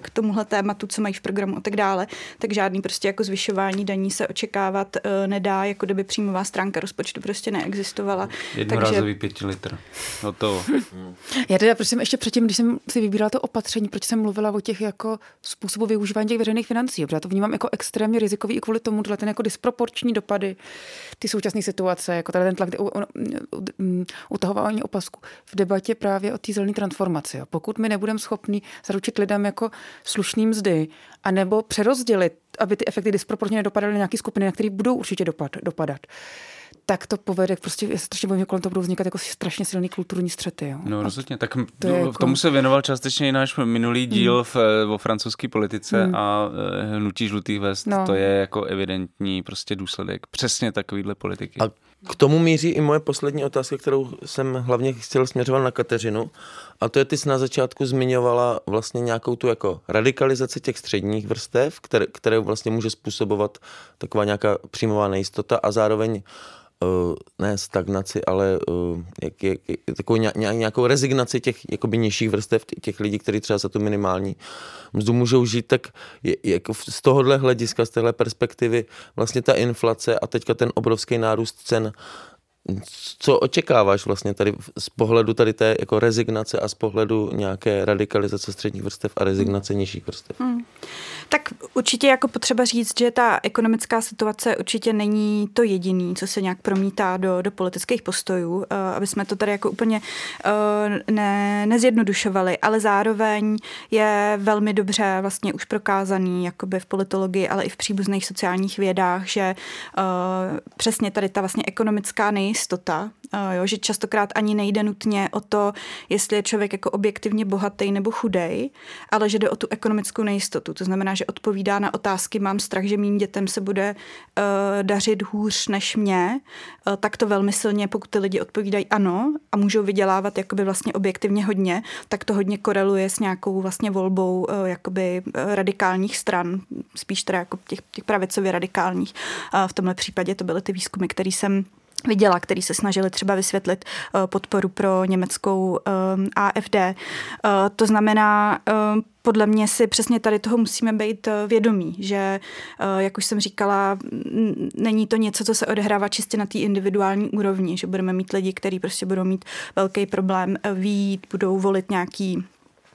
k tomuhle tématu, co mají v programu a tak dále, tak žádný prostě jako zvyšování daní se očekávat uh, nedá, jako kdyby příjmová stránka rozpočtu prostě neexistovala. Jednorázový Takže... pěti litr. No to. Já teda, proč jsem ještě předtím, když jsem si vybírala to opatření, proč jsem mluvila o těch jako způsobu využívání těch veřejných financí, protože já to vnímám jako extrémně rizikový i kvůli tomu, ten jako disproporční dopady ty současné situace, jako tady ten tlak utahování opasku v debatě právě o té zelené transformaci. Jo. Pokud my nebudeme schopni zaručit lidem jako slušný mzdy, anebo přerozdělit, aby ty efekty disproporčně nedopadaly na nějaké skupiny, na které budou určitě dopad, dopadat, tak to povede, prostě já strašně bojím, kolem toho budou vznikat jako strašně silný kulturní střety. Jo. No rozhodně, tak to no, jako... tomu se věnoval částečně i náš minulý díl mm. v, o francouzské politice mm. a e, hnutí žlutých vest, no. to je jako evidentní prostě důsledek přesně takovýhle politiky. A k tomu míří i moje poslední otázka, kterou jsem hlavně chtěl směřovat na Kateřinu. A to je, ty jsi na začátku zmiňovala vlastně nějakou tu jako radikalizaci těch středních vrstev, které, které vlastně může způsobovat taková nějaká příjmová nejistota a zároveň uh, uh, ne stagnaci, ale uh, jak, jak, takovou ně, nějakou rezignaci těch jakoby nižších vrstev, těch lidí, kteří třeba za tu minimální mzdu můžou žít, tak je, jako z tohohle hlediska, z téhle perspektivy vlastně ta inflace a teďka ten obrovský nárůst cen co očekáváš vlastně tady z pohledu tady té jako rezignace a z pohledu nějaké radikalizace středních vrstev a rezignace nižších vrstev? Hmm. Tak určitě jako potřeba říct, že ta ekonomická situace určitě není to jediný, co se nějak promítá do, do politických postojů, uh, aby jsme to tady jako úplně uh, ne, nezjednodušovali, ale zároveň je velmi dobře vlastně už prokázaný jakoby v politologii, ale i v příbuzných sociálních vědách, že uh, přesně tady ta vlastně ekonomická nejistota, jo, že častokrát ani nejde nutně o to, jestli je člověk jako objektivně bohatý nebo chudej, ale že jde o tu ekonomickou nejistotu. To znamená, že odpovídá na otázky, mám strach, že mým dětem se bude uh, dařit hůř než mě, uh, tak to velmi silně, pokud ty lidi odpovídají ano a můžou vydělávat jakoby vlastně objektivně hodně, tak to hodně koreluje s nějakou vlastně volbou uh, jakoby radikálních stran, spíš teda jako těch, těch pravicově radikálních. Uh, v tomhle případě to byly ty výzkumy, které jsem viděla, který se snažili třeba vysvětlit uh, podporu pro německou um, AFD. Uh, to znamená, podle mě si přesně tady toho musíme být vědomí, že, jak už jsem říkala, není to něco, co se odehrává čistě na té individuální úrovni, že budeme mít lidi, kteří prostě budou mít velký problém výjít, budou volit nějaký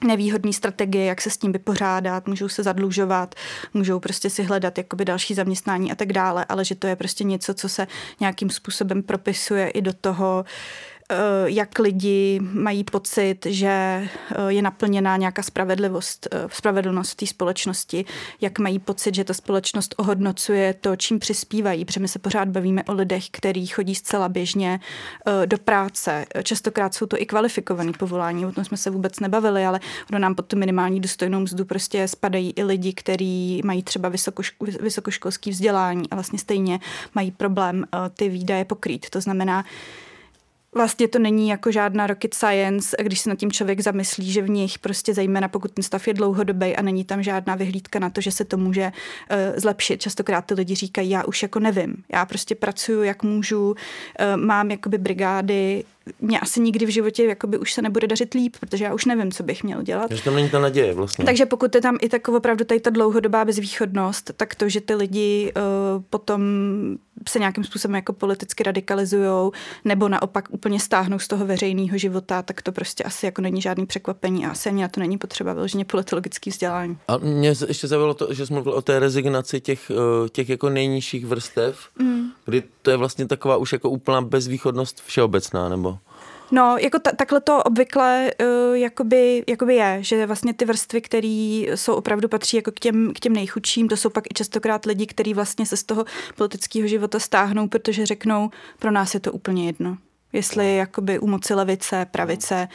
nevýhodné strategie, jak se s tím vypořádat, můžou se zadlužovat, můžou prostě si hledat jakoby další zaměstnání a tak dále, ale že to je prostě něco, co se nějakým způsobem propisuje i do toho, jak lidi mají pocit, že eh, je naplněná nějaká spravedlivost, eh, spravedlnost té společnosti, jak mají pocit, že ta společnost ohodnocuje to, čím přispívají, protože my se pořád bavíme o lidech, kteří chodí zcela běžně do práce. Častokrát jsou to i kvalifikované povolání, o tom jsme se vůbec nebavili, ale ono nám pod tu minimální důstojnou mzdu prostě spadají i lidi, kteří mají třeba vysokoško, vysokoškolský vzdělání a vlastně stejně mají problém ty výdaje pokrýt. To znamená, Vlastně to není jako žádná rocket science, když se nad tím člověk zamyslí, že v nich prostě zejména pokud ten stav je dlouhodobý a není tam žádná vyhlídka na to, že se to může uh, zlepšit. Častokrát ty lidi říkají, já už jako nevím, já prostě pracuju, jak můžu, uh, mám jakoby brigády, mě asi nikdy v životě jakoby už se nebude dařit líp, protože já už nevím, co bych měl dělat. Takže tam není ta naděje vlastně. Takže pokud je tam i taková opravdu tady ta dlouhodobá bezvýchodnost, tak to, že ty lidi uh, potom se nějakým způsobem jako politicky radikalizují nebo naopak úplně stáhnou z toho veřejného života, tak to prostě asi jako není žádný překvapení a asi ani na to není potřeba vyloženě politologický vzdělání. A mě ještě zavělo to, že jsi mluvil o té rezignaci těch, eh, těch jako nejnižších vrstev, mm. kdy to je vlastně taková už jako úplná bezvýchodnost všeobecná, nebo? No, jako ta, takhle to obvykle uh, jakoby, jakoby je, že vlastně ty vrstvy, které jsou opravdu patří jako k těm, k těm nejchudším, to jsou pak i častokrát lidi, kteří vlastně se z toho politického života stáhnou, protože řeknou, pro nás je to úplně jedno. Jestli jakoby u moci levice, pravice,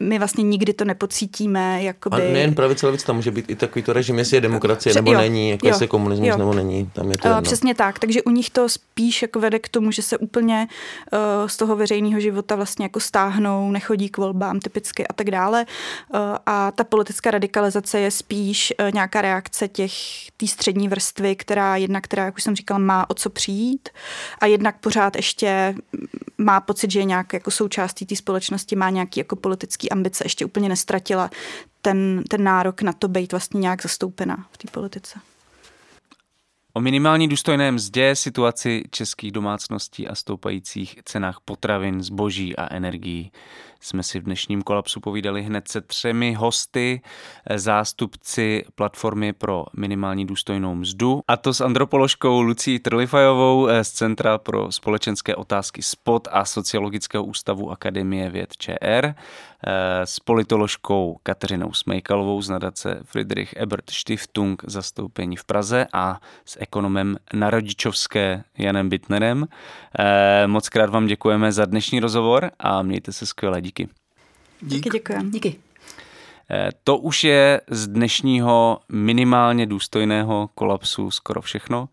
my vlastně nikdy to nepocítíme. Jakoby... A nejen pravice, levice, tam může být i takový to režim, jestli je demokracie nebo jo, není, jako jo, jestli je komunismus jo. nebo není, tam je to jedno. Přesně tak, takže u nich to spíš jako vede k tomu, že se úplně uh, z toho veřejného života vlastně jako stáhnou, nechodí k volbám typicky a tak dále. Uh, a ta politická radikalizace je spíš uh, nějaká reakce těch té střední vrstvy, která jedna, která, jak už jsem říkala, má o co přijít a jednak pořád ještě má pocit, že je nějak jako součástí té společnosti, má nějaký jako politický ambice, ještě úplně nestratila ten, ten nárok na to být vlastně nějak zastoupená v té politice. O minimální důstojné mzdě, situaci českých domácností a stoupajících cenách potravin, zboží a energií. Jsme si v dnešním kolapsu povídali hned se třemi hosty, zástupci platformy pro minimální důstojnou mzdu, a to s antropoložkou Lucí Trlifajovou z Centra pro společenské otázky SPOT a Sociologického ústavu Akademie věd ČR, s politoložkou Kateřinou Smejkalovou z nadace Friedrich Ebert Stiftung zastoupení v Praze a s ekonomem na rodičovské Janem Bitnerem. Moc krát vám děkujeme za dnešní rozhovor a mějte se skvěle. Díky. Díky, děkuji. Díky. Eh, to už je z dnešního minimálně důstojného kolapsu skoro všechno.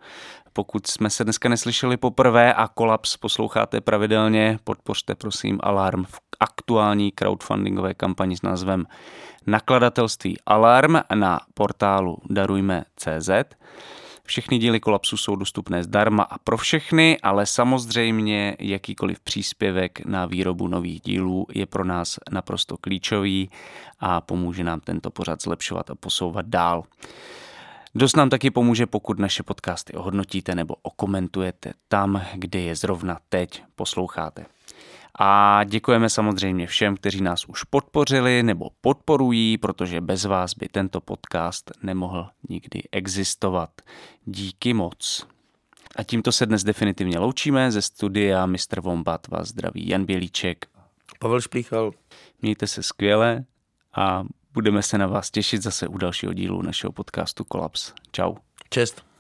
Pokud jsme se dneska neslyšeli poprvé a kolaps posloucháte pravidelně, podpořte prosím Alarm v aktuální crowdfundingové kampani s názvem Nakladatelství Alarm na portálu darujme.cz. Všechny díly kolapsu jsou dostupné zdarma a pro všechny, ale samozřejmě jakýkoliv příspěvek na výrobu nových dílů je pro nás naprosto klíčový a pomůže nám tento pořad zlepšovat a posouvat dál. Dost nám taky pomůže, pokud naše podcasty ohodnotíte nebo okomentujete tam, kde je zrovna teď posloucháte. A děkujeme samozřejmě všem, kteří nás už podpořili nebo podporují, protože bez vás by tento podcast nemohl nikdy existovat. Díky moc. A tímto se dnes definitivně loučíme ze studia Mr. Vombat vás zdraví Jan Bělíček. Pavel Šplíchal. Mějte se skvěle a budeme se na vás těšit zase u dalšího dílu našeho podcastu Kolaps. Čau. Čest.